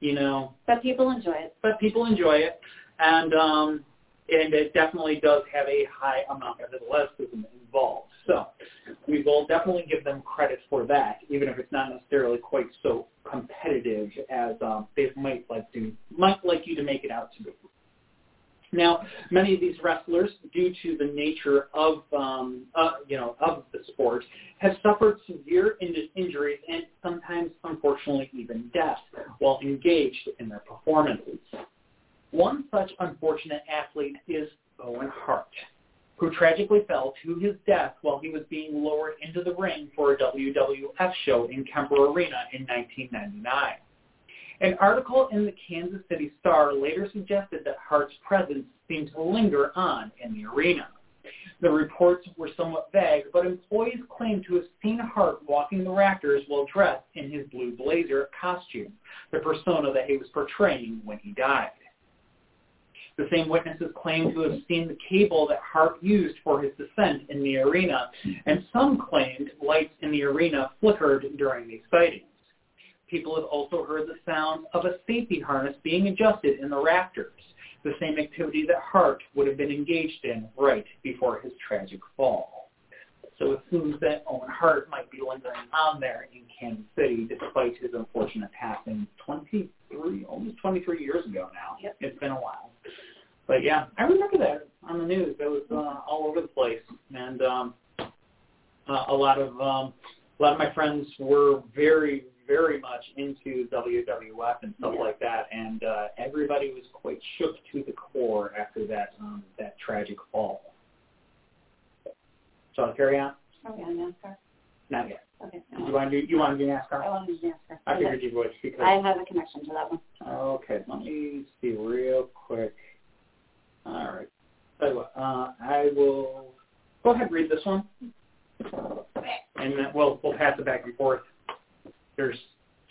you know, But people enjoy it. but people enjoy it, and um, and it definitely does have a high amount of athleticism involved. So we will definitely give them credit for that, even if it's not necessarily quite so competitive as um, they might like to might like you to make it out to be. Now, many of these wrestlers, due to the nature of um, uh, you know of the sport, have suffered severe in- injuries and sometimes, unfortunately, even death while engaged in their performances. One such unfortunate athlete is Owen Hart, who tragically fell to his death while he was being lowered into the ring for a WWF show in Kemper Arena in 1999. An article in the Kansas City Star later suggested that Hart's presence seemed to linger on in the arena. The reports were somewhat vague, but employees claimed to have seen Hart walking the rafters while dressed in his blue blazer costume, the persona that he was portraying when he died. The same witnesses claimed to have seen the cable that Hart used for his descent in the arena, and some claimed lights in the arena flickered during these sightings. People have also heard the sound of a safety harness being adjusted in the rafters, the same activity that Hart would have been engaged in right before his tragic fall. So it seems that Owen Hart might be lingering on there in Kansas City despite his unfortunate passing 23, almost 23 years ago now. Yep. It's been a while. But yeah, I remember that on the news. It was uh, all over the place, and um, uh, a lot of um, a lot of my friends were very, very much into WWF and stuff Yeah. like that, and uh, everybody was quite shook to the core after that um, that tragic fall. So I'll carry on. Are we on NASCAR? Not yet. Okay. Did you want to do you want to do NASCAR? I want to do NASCAR. I figured you would because I have a connection to that one. Okay, let me see real quick. All right. What, uh, I will go ahead and read this one, and then we'll we'll pass it back and forth. There's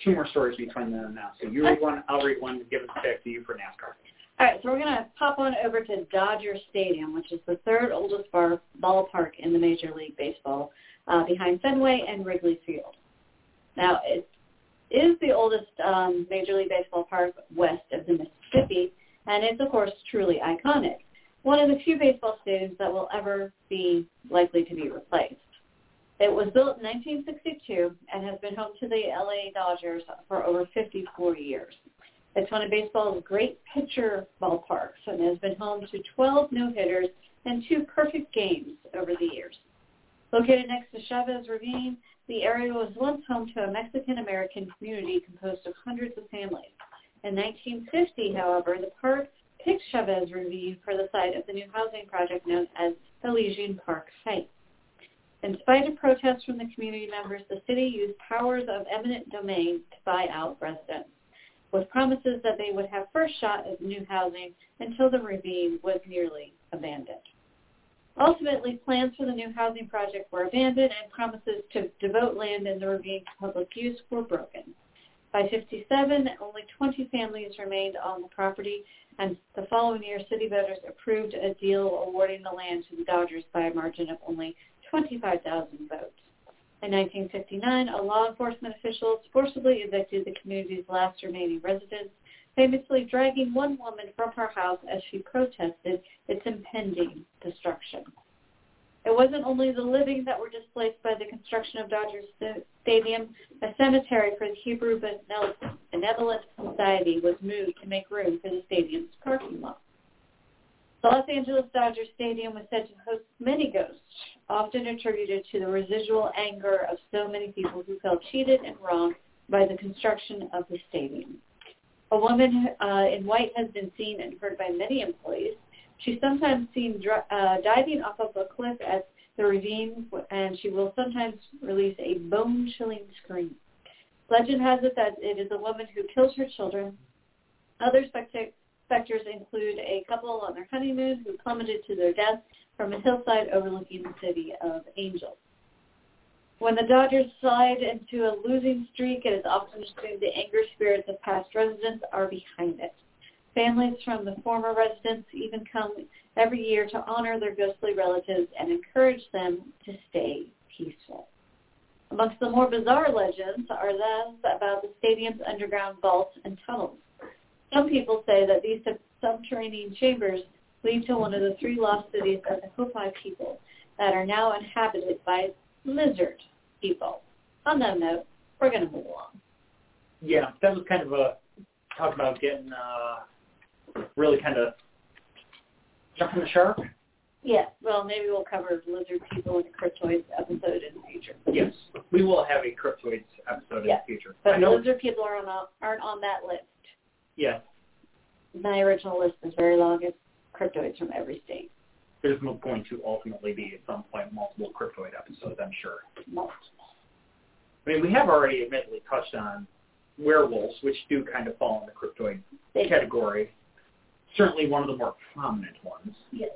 two more stories between them now, so you read one, I'll read one, and give it back to you for NASCAR. All right, so we're going to pop on over to Dodger Stadium, which is the third oldest bar, ballpark in the Major League Baseball, uh, behind Fenway and Wrigley Field. Now, it is the oldest um, Major League Baseball park west of the Mississippi, and it's, of course, truly iconic. One of the few baseball stadiums that will ever be likely to be replaced. It was built in 1962 and has been home to the LA Dodgers for over 54 years. It's one of baseball's great pitcher ballparks and has been home to 12 no-hitters and two perfect games over the years. Located next to Chavez Ravine, the area was once home to a Mexican-American community composed of hundreds of families. In 1950, however, the park picked Chavez Ravine for the site of the new housing project known as Elysian Park Heights. In spite of protests from the community members, the city used powers of eminent domain to buy out residents with promises that they would have first shot at new housing until the ravine was nearly abandoned. Ultimately, plans for the new housing project were abandoned and promises to devote land in the ravine to public use were broken. By 57, only 20 families remained on the property, and the following year, city voters approved a deal awarding the land to the Dodgers by a margin of only 25,000 votes. In 1959, a law enforcement official forcibly evicted the community's last remaining residents, famously dragging one woman from her house as she protested its impending destruction. It wasn't only the living that were displaced by the construction of Dodger Stadium. A cemetery for the Hebrew Benevolent Society was moved to make room for the stadium's parking lot. The Los Angeles Dodger Stadium was said to host many ghosts, often attributed to the residual anger of so many people who felt cheated and wronged by the construction of the stadium. A woman uh, in white has been seen and heard by many employees. She's sometimes seen dr- uh, diving off of a cliff at the ravine, and she will sometimes release a bone-chilling scream. Legend has it that it is a woman who kills her children. Other specters include a couple on their honeymoon who plummeted to their death from a hillside overlooking the city of Angels. When the Dodgers slide into a losing streak, it is often assumed the angry spirits of past residents are behind it. Families from the former residents even come every year to honor their ghostly relatives and encourage them to stay peaceful. Amongst the more bizarre legends are those about the stadium's underground vaults and tunnels. Some people say that these subterranean chambers lead to one of the three lost cities of the Hopi people that are now inhabited by lizard people. On that note, we're going to move along. Yeah, that was kind of a talk about getting uh, really kind of jumping the shark. Yes, well, maybe we'll cover lizard people in a cryptoids episode in the future. Yes, we will have a cryptoids episode Yes, in the future. But I know. lizard people are on, aren't on that list. Yes, My original list is very long. It's cryptoids from every state. there's going to ultimately be at some point multiple cryptoid episodes. I'm sure. Multiple. I mean, we have already admittedly touched on werewolves, which do kind of fall in the cryptoid They- category. Certainly one of the more prominent ones. Yes.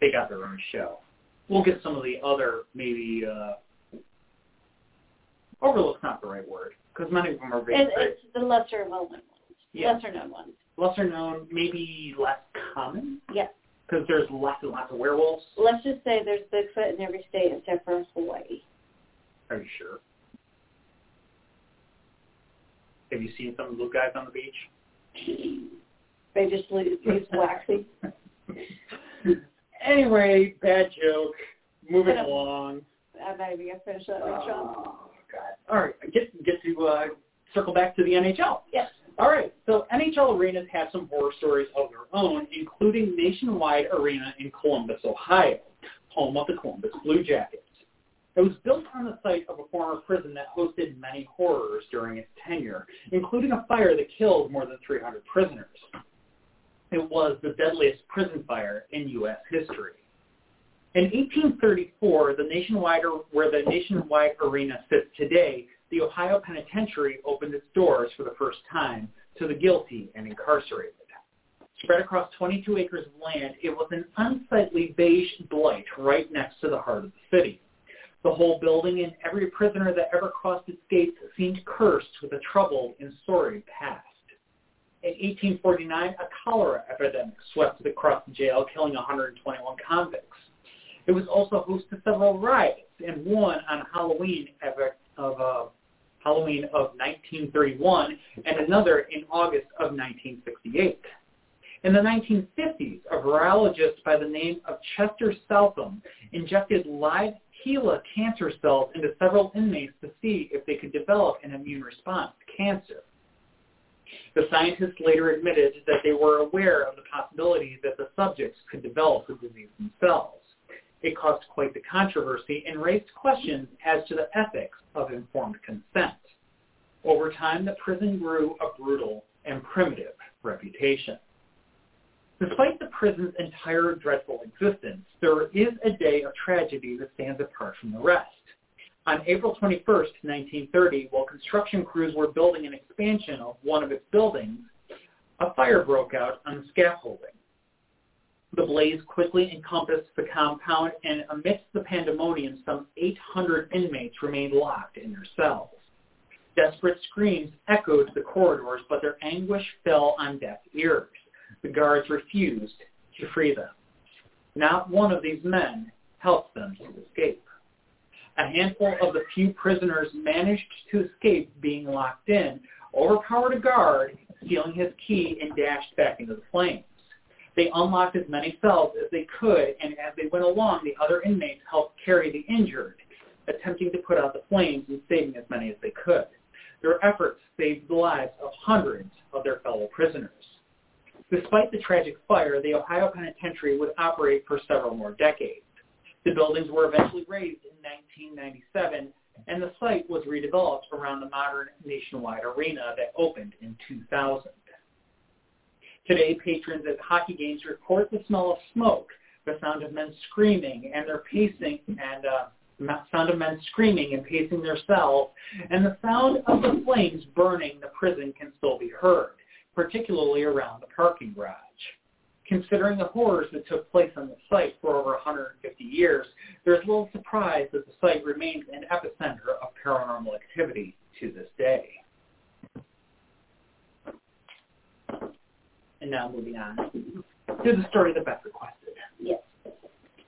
They got their own show. We'll get some of the other maybe uh, overlook's not the right word because many of them are very It, it's the lesser well-known ones. Yeah. Lesser known ones. lesser known, maybe less common Yes. because there's lots and lots of werewolves. Let's just say there's Bigfoot in every state except for Hawaii. Are you sure? Have you seen some of those guys on the beach? [LAUGHS] They just use use waxy. [LAUGHS] anyway, bad joke. Moving along. I'm not even gonna finish that Sean. Oh God! All right, get get to uh, circle back to the NHL. Yes. All right, so NHL arenas have some horror stories of their own, including Nationwide Arena in Columbus, Ohio, home of the Columbus Blue Jackets. It was built on the site of a former prison that hosted many horrors during its tenure, including a fire that killed more than 300 prisoners. It was the deadliest prison fire in U.S. history. In 1834, the nationwide, where the nationwide arena sits today, the Ohio Penitentiary opened its doors for the first time to the guilty and incarcerated. Spread across 22 acres of land, it was an unsightly beige blight right next to the heart of the city. The whole building and every prisoner that ever crossed its gates seemed cursed with a troubled and sordid past. In 1849, a cholera epidemic swept across the jail, killing 121 convicts. It was also host to several riots, and one on Halloween of uh, Halloween of 1931, and another in August of 1968. In the 1950s, a virologist by the name of Chester Southam injected live HeLa cancer cells into several inmates to see if they could develop an immune response to cancer. The scientists later admitted that they were aware of the possibility that the subjects could develop the disease themselves. It caused quite the controversy and raised questions as to the ethics of informed consent. Over time, the prison grew a brutal and primitive reputation. Despite the prison's entire dreadful existence, there is a day of tragedy that stands apart from the rest. On April 21, 1930, while construction crews were building an expansion of one of its buildings, a fire broke out on the scaffolding. The blaze quickly encompassed the compound, and amidst the pandemonium, some 800 inmates remained locked in their cells. Desperate screams echoed the corridors, but their anguish fell on deaf ears. The guards refused to free them. Not one of these men helped them to escape. A handful of the few prisoners managed to escape being locked in, overpowered a guard, stealing his key, and dashed back into the flames. They unlocked as many cells as they could, and as they went along, the other inmates helped carry the injured, attempting to put out the flames and saving as many as they could. Their efforts saved the lives of hundreds of their fellow prisoners. Despite the tragic fire, the Ohio Penitentiary would operate for several more decades. The buildings were eventually razed in 1997, and the site was redeveloped around the modern nationwide arena that opened in 2000. Today, patrons at hockey games report the smell of smoke, the sound of men screaming and their pacing and uh, sound of men screaming and pacing their cells, and the sound of the flames burning the prison can still be heard, particularly around the parking garage. Considering the horrors that took place on the site for over 150 years, there's little surprise that the site remains an epicenter of paranormal activity to this day. And now moving on to the story that Beth requested. Yes.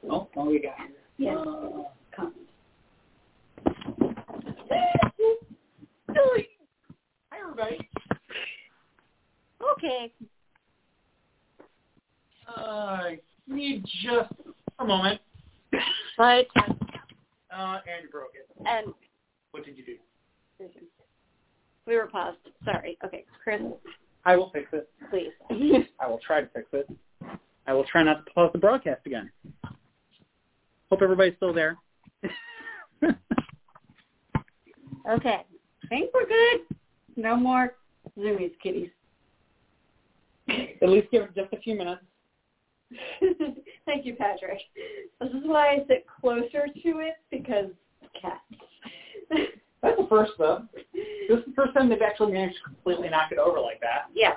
Oh, what we got here? Yes. Uh, Comment. Hi, everybody. Okay. I need just a moment. But Uh, and you broke it. and What did you do? we were paused. Sorry. Okay, Chris, I will fix it. please. [LAUGHS] I will try to fix it. I will try not to pause the broadcast again. Hope everybody's still there. [LAUGHS] okay. Think we're good. No more zoomies, kitties. At least give it just a few minutes. Thank you, Patrick. This is why I sit closer to it because cats. That's the first though. This is the first time they've actually managed to completely knock it over like that. yeah.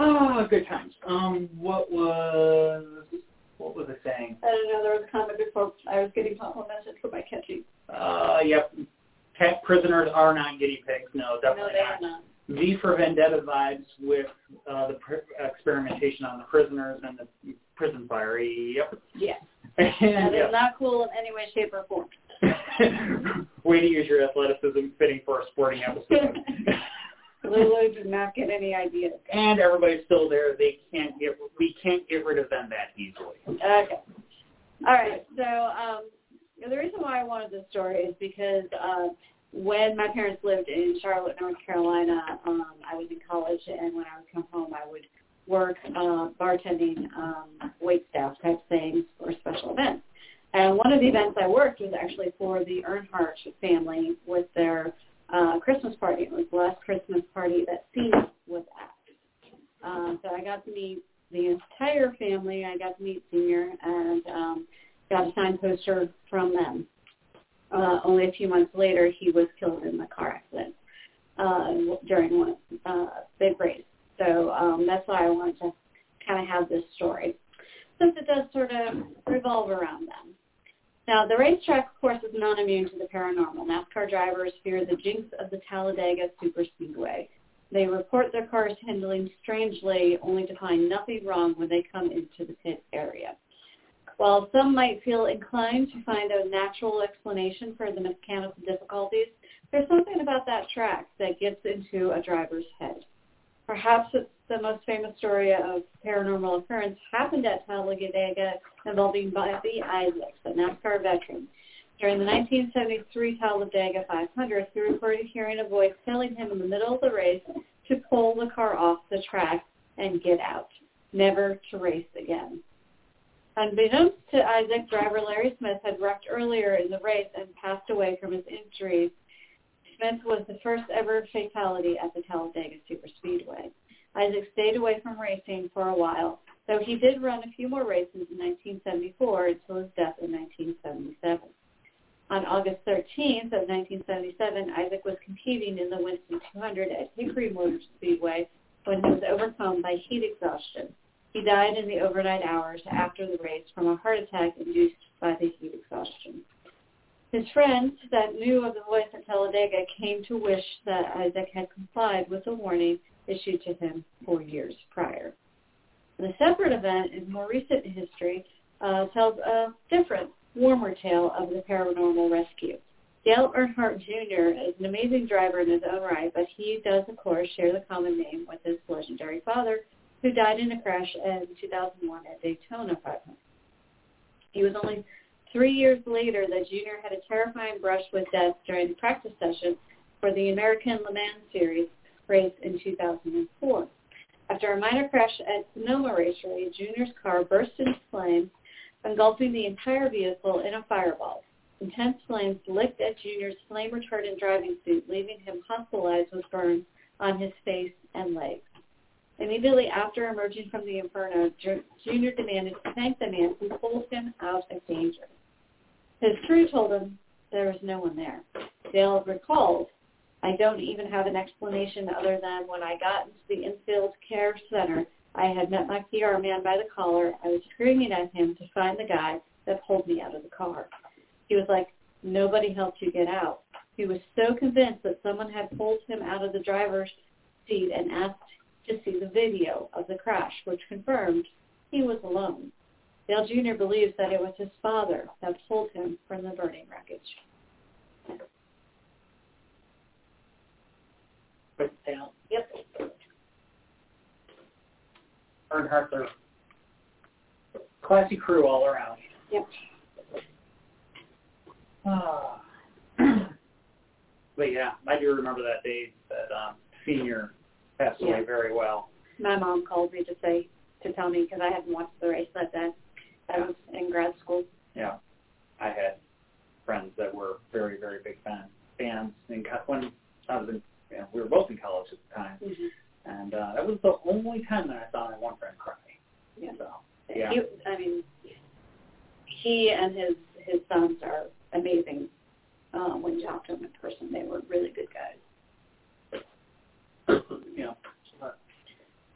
Oh, good times. Um, what was what was I saying? I don't know. There was a comment before I was getting complimented for my catching. Uh, yep. Pet prisoners are not guinea pigs. No, No, definitely they not. are not. V for Vendetta vibes with uh, the pr- experimentation on the prisoners and the prison fire. Yep. Yeah. [LAUGHS] And, That yeah. is not cool in any way, shape, or form. [LAUGHS] Way to use your athleticism fitting for a sporting episode. [LAUGHS] Lulu did not get any ideas. and everybody's still there. They can't get we can't get rid of them that easily. Okay. All right. So um, the reason why I wanted this story is because uh, when my parents lived in Charlotte, North Carolina, um, I was in college, and when I would come home, I would work uh, bartending, um, wait staff type things for special events. And one of the events I worked was actually for the Earnhardt family with their uh, Christmas party. It was the last Christmas party that Senior was at. Uh, so I got to meet the entire family. I got to meet Senior and um, got a signed poster from them. Uh, only a few months later, he was killed in a car accident uh, during one uh, big race. So um, that's why I wanted to kind of have this story, since it does sort of revolve around them. Now, the racetrack, of course, is not immune to the paranormal. NASCAR drivers fear the jinx of the Talladega Superspeedway. They report their cars handling strangely, only to find nothing wrong when they come into the pit area. While some might feel inclined to find a natural explanation for the mechanical difficulties, there's something about that track that gets into a driver's head. Perhaps it's the most famous story of paranormal occurrence happened at Talladega involving Bobby Isaacs, a NASCAR veteran. During the 1973 Talladega 500, he reported hearing a voice telling him in the middle of the race to pull the car off the track and get out, never to race again. Unbeknownst to Isaac, driver Larry Smith had wrecked earlier in the race and passed away from his injuries. Smith was the first ever fatality at the Talladega Superspeedway. Isaac stayed away from racing for a while, though he did run a few more races in 1974 until his death in 1977. On August 13th of 1977, Isaac was competing in the Winston 200 at Hickory Motor Speedway when he was overcome by heat exhaustion. He died in the overnight hours after the race from a heart attack induced by the heat exhaustion. His friends that knew of the voice at Talladega came to wish that Isaac had complied with the warning issued to him four years prior. The separate event in more recent history uh, tells a different, warmer tale of the paranormal rescue. Dale Earnhardt Jr. is an amazing driver in his own right, but he does, of course, share the common name with his legendary father, who died in a crash in 2001 at Daytona 500. He was only three years later that Jr. had a terrifying brush with death during the practice session for the American Le Mans Series race in 2004. After a minor crash at Sonoma Raceway, Jr.'s car burst into flames, engulfing the entire vehicle in a fireball. Intense flames licked at Junior's flame retardant driving suit, leaving him hospitalized with burns on his face and legs. Immediately after emerging from the inferno, Junior demanded to thank the man who pulled him out of danger. His crew told him there was no one there. Dale recalled, I don't even have an explanation other than when I got into the infield care center, I had met my PR man by the collar. I was screaming at him to find the guy that pulled me out of the car. He was like, nobody helped you get out. He was so convinced that someone had pulled him out of the driver's seat and asked to see the video of the crash, which confirmed he was alone. Dale Jr. believes that it was his father that pulled him from the burning wreckage. Put down. Yep. Earnhardt, they're classy crew all around. Yep. Ah. [CLEARS THROAT] but yeah, I do remember that day that um, senior passed away Yeah. very well. My mom called me to say to tell me because I hadn't watched the race that day. I was in grad school. Yeah, I had friends that were very, very big fan, fans in when I was in. You know, we were both in college at the time, and uh, that was the only time that I saw my one friend cry. Yeah. So yeah, He, I mean, he and his his sons are amazing. Um, when you talk to them in person, they were really good guys. You know, but,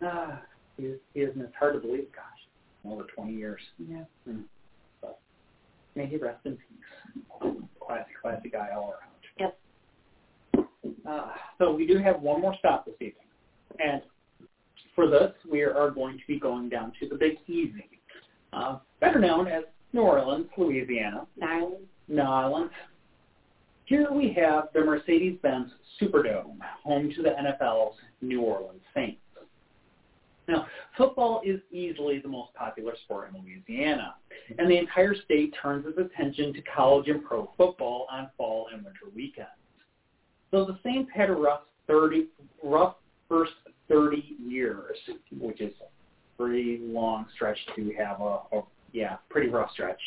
uh, he, he isn't. It's hard to believe. Gosh, over 20 years. Yeah. Hmm. But may he rest in peace. Classy, classy guy all around. Yep. Uh, so we do have one more stop this evening, and for this, we are going to be going down to the Big Easy, uh, better known as New Orleans, Louisiana. Nyland. Nyland. Here we have the Mercedes-Benz Superdome, home to the NFL's New Orleans Saints. Now, football is easily the most popular sport in Louisiana, and the entire state turns its attention to college and pro football on fall and winter weekends. So the Saints had a rough 30, rough first 30 years, which is a pretty long stretch to have a, a yeah, pretty rough stretch.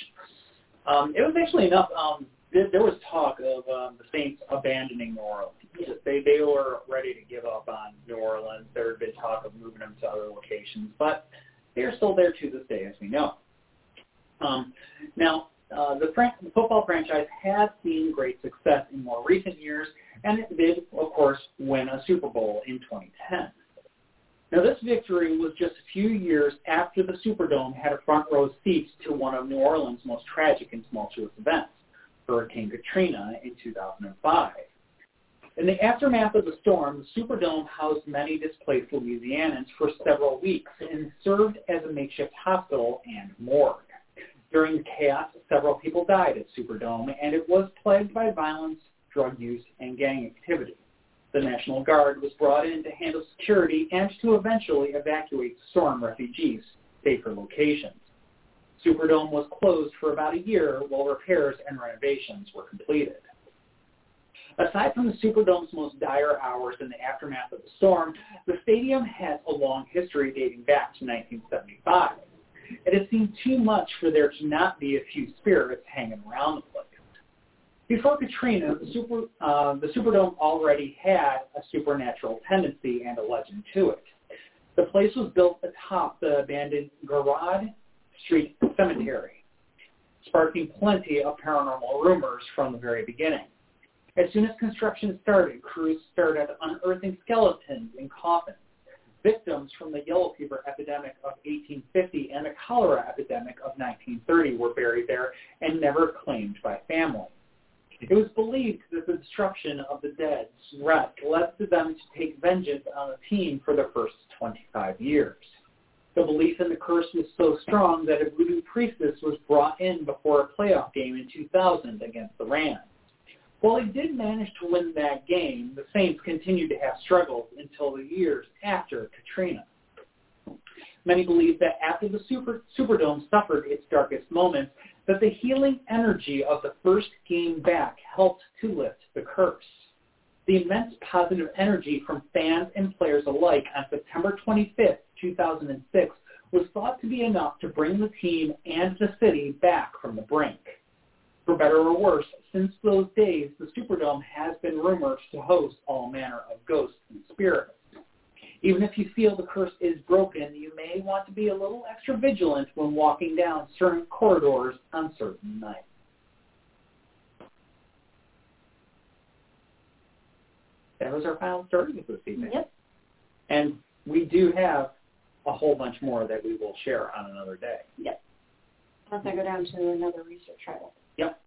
Um, it was actually enough. Um, there, there was talk of um, the Saints abandoning New Orleans. They they were ready to give up on New Orleans. There had been talk of moving them to other locations, but they are still there to this day, as we know. Um, now, uh, the, the football franchise has seen great success in more recent years, and it did, of course, win a Super Bowl in 2010. Now, this victory was just a few years after the Superdome had a front row seat to one of New Orleans' most tragic and tumultuous events, Hurricane Katrina in 2005. In the aftermath of the storm, the Superdome housed many displaced Louisianans for several weeks and served as a makeshift hospital and morgue. During the chaos, several people died at Superdome, and it was plagued by violence, drug use, and gang activity. The National Guard was brought in to handle security and to eventually evacuate storm refugees to safer locations. Superdome was closed for about a year while repairs and renovations were completed. Aside from the Superdome's most dire hours in the aftermath of the storm, the stadium has a long history dating back to 1975. It has seen too much for there to not be a few spirits hanging around the place. Before Katrina, the, Super, uh, the Superdome already had a supernatural tendency and a legend to it. The place was built atop the abandoned Girod Street Cemetery, sparking plenty of paranormal rumors from the very beginning. As soon as construction started, crews started unearthing skeletons in coffins. Victims from the yellow fever epidemic of 1850 and the cholera epidemic of 1930 were buried there and never claimed by family. It was believed that the destruction of the dead's wreck led to them to take vengeance on the team for the first 25 years. The belief in the curse was so strong that a voodoo priestess was brought in before a playoff game in 2000 against the Rams. While they did manage to win that game, the Saints continued to have struggles until the years after Katrina. Many believe that after the Super, Superdome suffered its darkest moments, that the healing energy of the first game back helped to lift the curse. The immense positive energy from fans and players alike on September 25, 2006 was thought to be enough to bring the team and the city back from the brink. For better or worse, since those days, the Superdome has been rumored to host all manner of ghosts and spirits. Even if you feel the curse is broken, you may want to be a little extra vigilant when walking down certain corridors on certain nights. That was our final story this evening. Yep. And we do have a whole bunch more that we will share on another day. Yep. Once I go down to another research trial. Yep.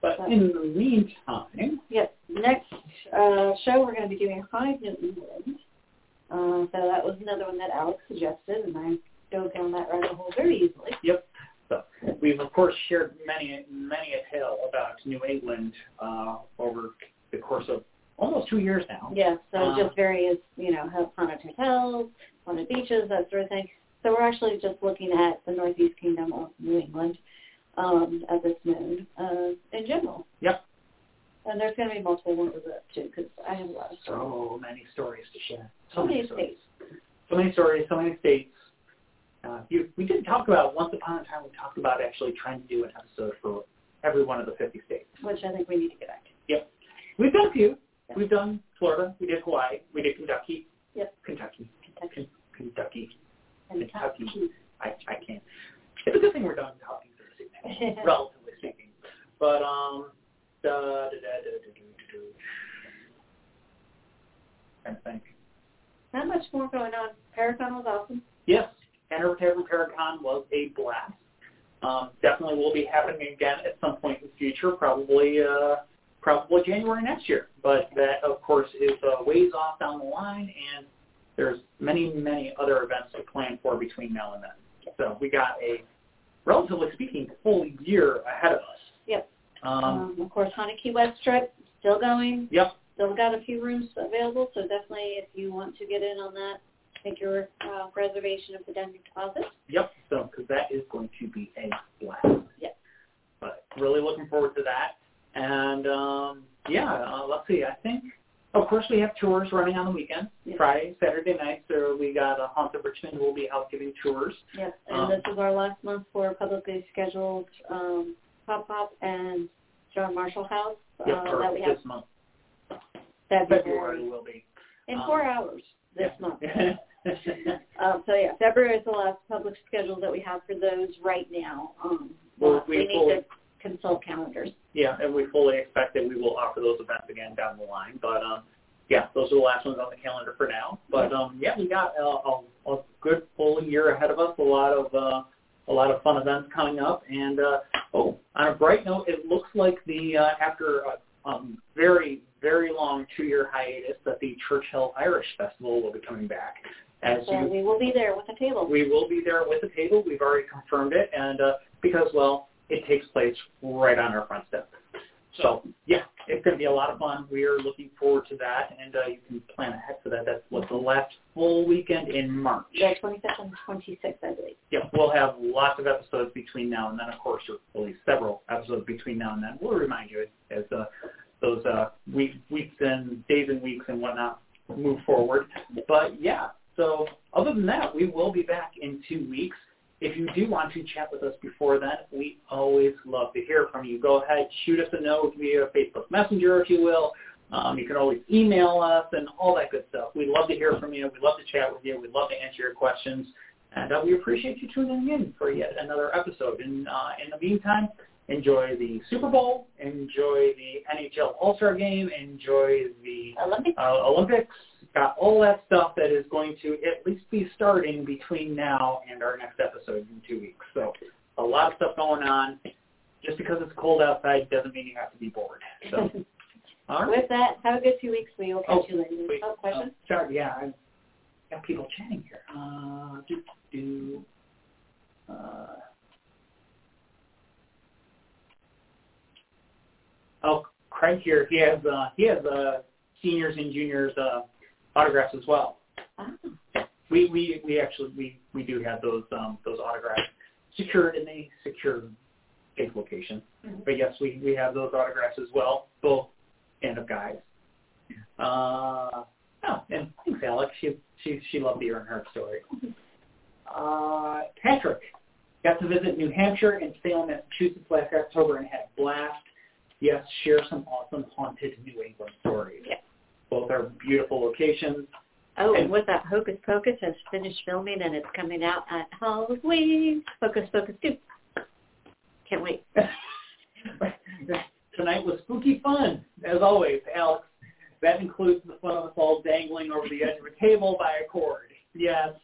But in the meantime, Yep. Next uh, show, we're going to be doing Hive New England. Uh, so that was another one that Alex suggested, and I dove down that rabbit hole very easily. Yep. So we've of course shared many many a tale about New England uh, over the course of almost two years now. Yeah, so Uh, just various, you know, ho- haunted hotels, haunted beaches, that sort of thing. So we're actually just looking at the Northeast Kingdom of New England um, at this moon uh, in general. Yep. And there's going to be multiple ones of that too, because I have a lot of stories. So many stories to share. So many stories. states. So many stories. So many states. Uh, you, we did talk about once upon a time. We talked about actually trying to do an episode for every one of the 50 states. which I think we need to get back to. Yep. We've done a few. Yeah. We've done Florida. We did Hawaii. We did Kentucky. Yep. Kentucky. Kentucky. Kentucky. Kentucky. I, I can't. It's a good thing we're done talking this evening, relatively speaking. But um, da, da, da, da, da, da, da, da. To think. Not much more going on. Paracon was awesome. Yes, Hanover Tavern Paracon was a blast. Um, definitely will be happening again at some point in the future, probably uh, probably January next year. But that, of course, is uh, ways off down the line, and there's many, many other events to plan for between now and then. So we got a, relatively speaking, full year ahead of us. Yep. Um, Um, of course, Key West trip still going. yep. Still got a few rooms available, so definitely if you want to get in on that, make your uh, reservation of the dining deposit. Yep. So, because that is going to be a blast. Yep. But really looking forward to that. And um, yeah, uh, let's see. I think, of course, we have tours running on the weekend. Friday, Saturday night. So we got a Haunted Richmond. will be out giving tours. Yes, and Um, this is our last month for publicly scheduled um, Pop Pop and John Marshall House Yep, uh, that we have this month. February February will be. in um, four hours this Yeah. month. [LAUGHS] Um, so yeah, February is the last public schedule that we have for those right now. Um, well, we we need fully- to consult calendars. Yeah, and we fully expect that we will offer those events again down the line. But um, yeah, those are the last ones on the calendar for now. But um, yeah, we got a, a, a good full year ahead of us. A lot of uh, a lot of fun events coming up. And uh, oh, on a bright note, it looks like the uh, after a um, very very long two year hiatus that the Church Hill Irish Festival will be coming back. As So you we will be there with a table. we will be there with the table. We've already confirmed it, and uh, because well, it takes place right on our front step. So yeah, it's going to be a lot of fun. We are looking forward to that, and uh, you can plan ahead for that. That's what the last full weekend in March. Yeah, 25th and 26th, I believe. Yeah, we'll have lots of episodes between now and then, of course, or at least several episodes between now and then. We'll remind you as uh, those uh, week, weeks and days and weeks and whatnot move forward. But yeah, so other than that, we will be back in two weeks. If you do want to chat with us before then, we always love to hear from you. Go ahead, shoot us a note via Facebook Messenger, if you will. Um, you can always email us and all that good stuff. We'd love to hear from you. We'd love to chat with you. We'd love to answer your questions. And uh, we appreciate you tuning in for yet another episode. And uh, in the meantime, enjoy the Super Bowl, enjoy the NHL All-Star Game, enjoy the Olympics. uh, Olympics, got all that stuff that is going to at least be starting between now and our next episode in two weeks. So a lot of stuff going on. Just because it's cold outside doesn't mean you have to be bored. So, [LAUGHS] right. With that, have a good two weeks. We will catch Oh, you later. Wait, Oh, question? uh, sorry, yeah, I've got people chatting here. Uh, do, do, uh, oh, Craig here, he has, uh, he has, uh, seniors and juniors, uh, autographs as well. Ah, We, we, we actually, we, we do have those, um, those autographs secured in a secure safe location. Mhm. But yes, we, we have those autographs as well, both and of guys. Uh, oh, and thanks, Alex. She, she, she loved hearing her story. [LAUGHS] Uh, Patrick Got to visit New Hampshire and Salem, Massachusetts last October and had a blast. Yes, share some awesome haunted New England stories. Yeah. Both are beautiful locations. Oh, And- and with that Hocus Pocus has finished filming and it's coming out at Halloween. Hocus Pocus 2. Can't wait. [LAUGHS] Tonight was spooky fun, as always, Alex. That includes the fun of us all dangling over the edge of a table by a cord. Yes.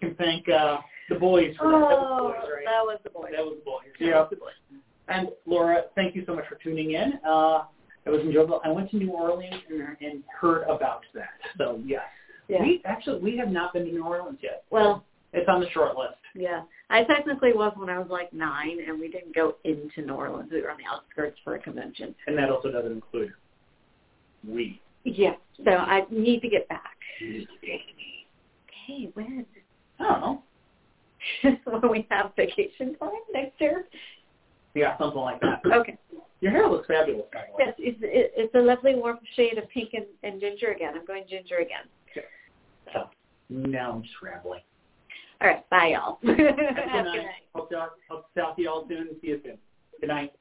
Can thank uh, the boys for that. Oh, That was the boys, right? that was the boy. That was the boys. That Yeah. was the boy. And Laura, thank you so much for tuning in. Uh, it was enjoyable. I went to New Orleans and, and heard about that. So yes, Yeah. we actually we have not been to New Orleans yet. Well, It's on the short list. yeah. I technically was when I was like nine, and we didn't go into New Orleans. We were on the outskirts for a convention. And that also doesn't include we. Yeah. So I need to get back. Okay, when? I don't know. [LAUGHS] when we have vacation time next year? Yeah, something like that. Okay. Your hair looks fabulous, by the way. Yes, it's, it's a lovely warm shade of pink and, and ginger again. I'm going ginger again. Okay. So now I'm just rambling. All right. Bye, y'all. [LAUGHS] Have a Good night. Hope to, hope to talk to you all soon and see you soon. Good night.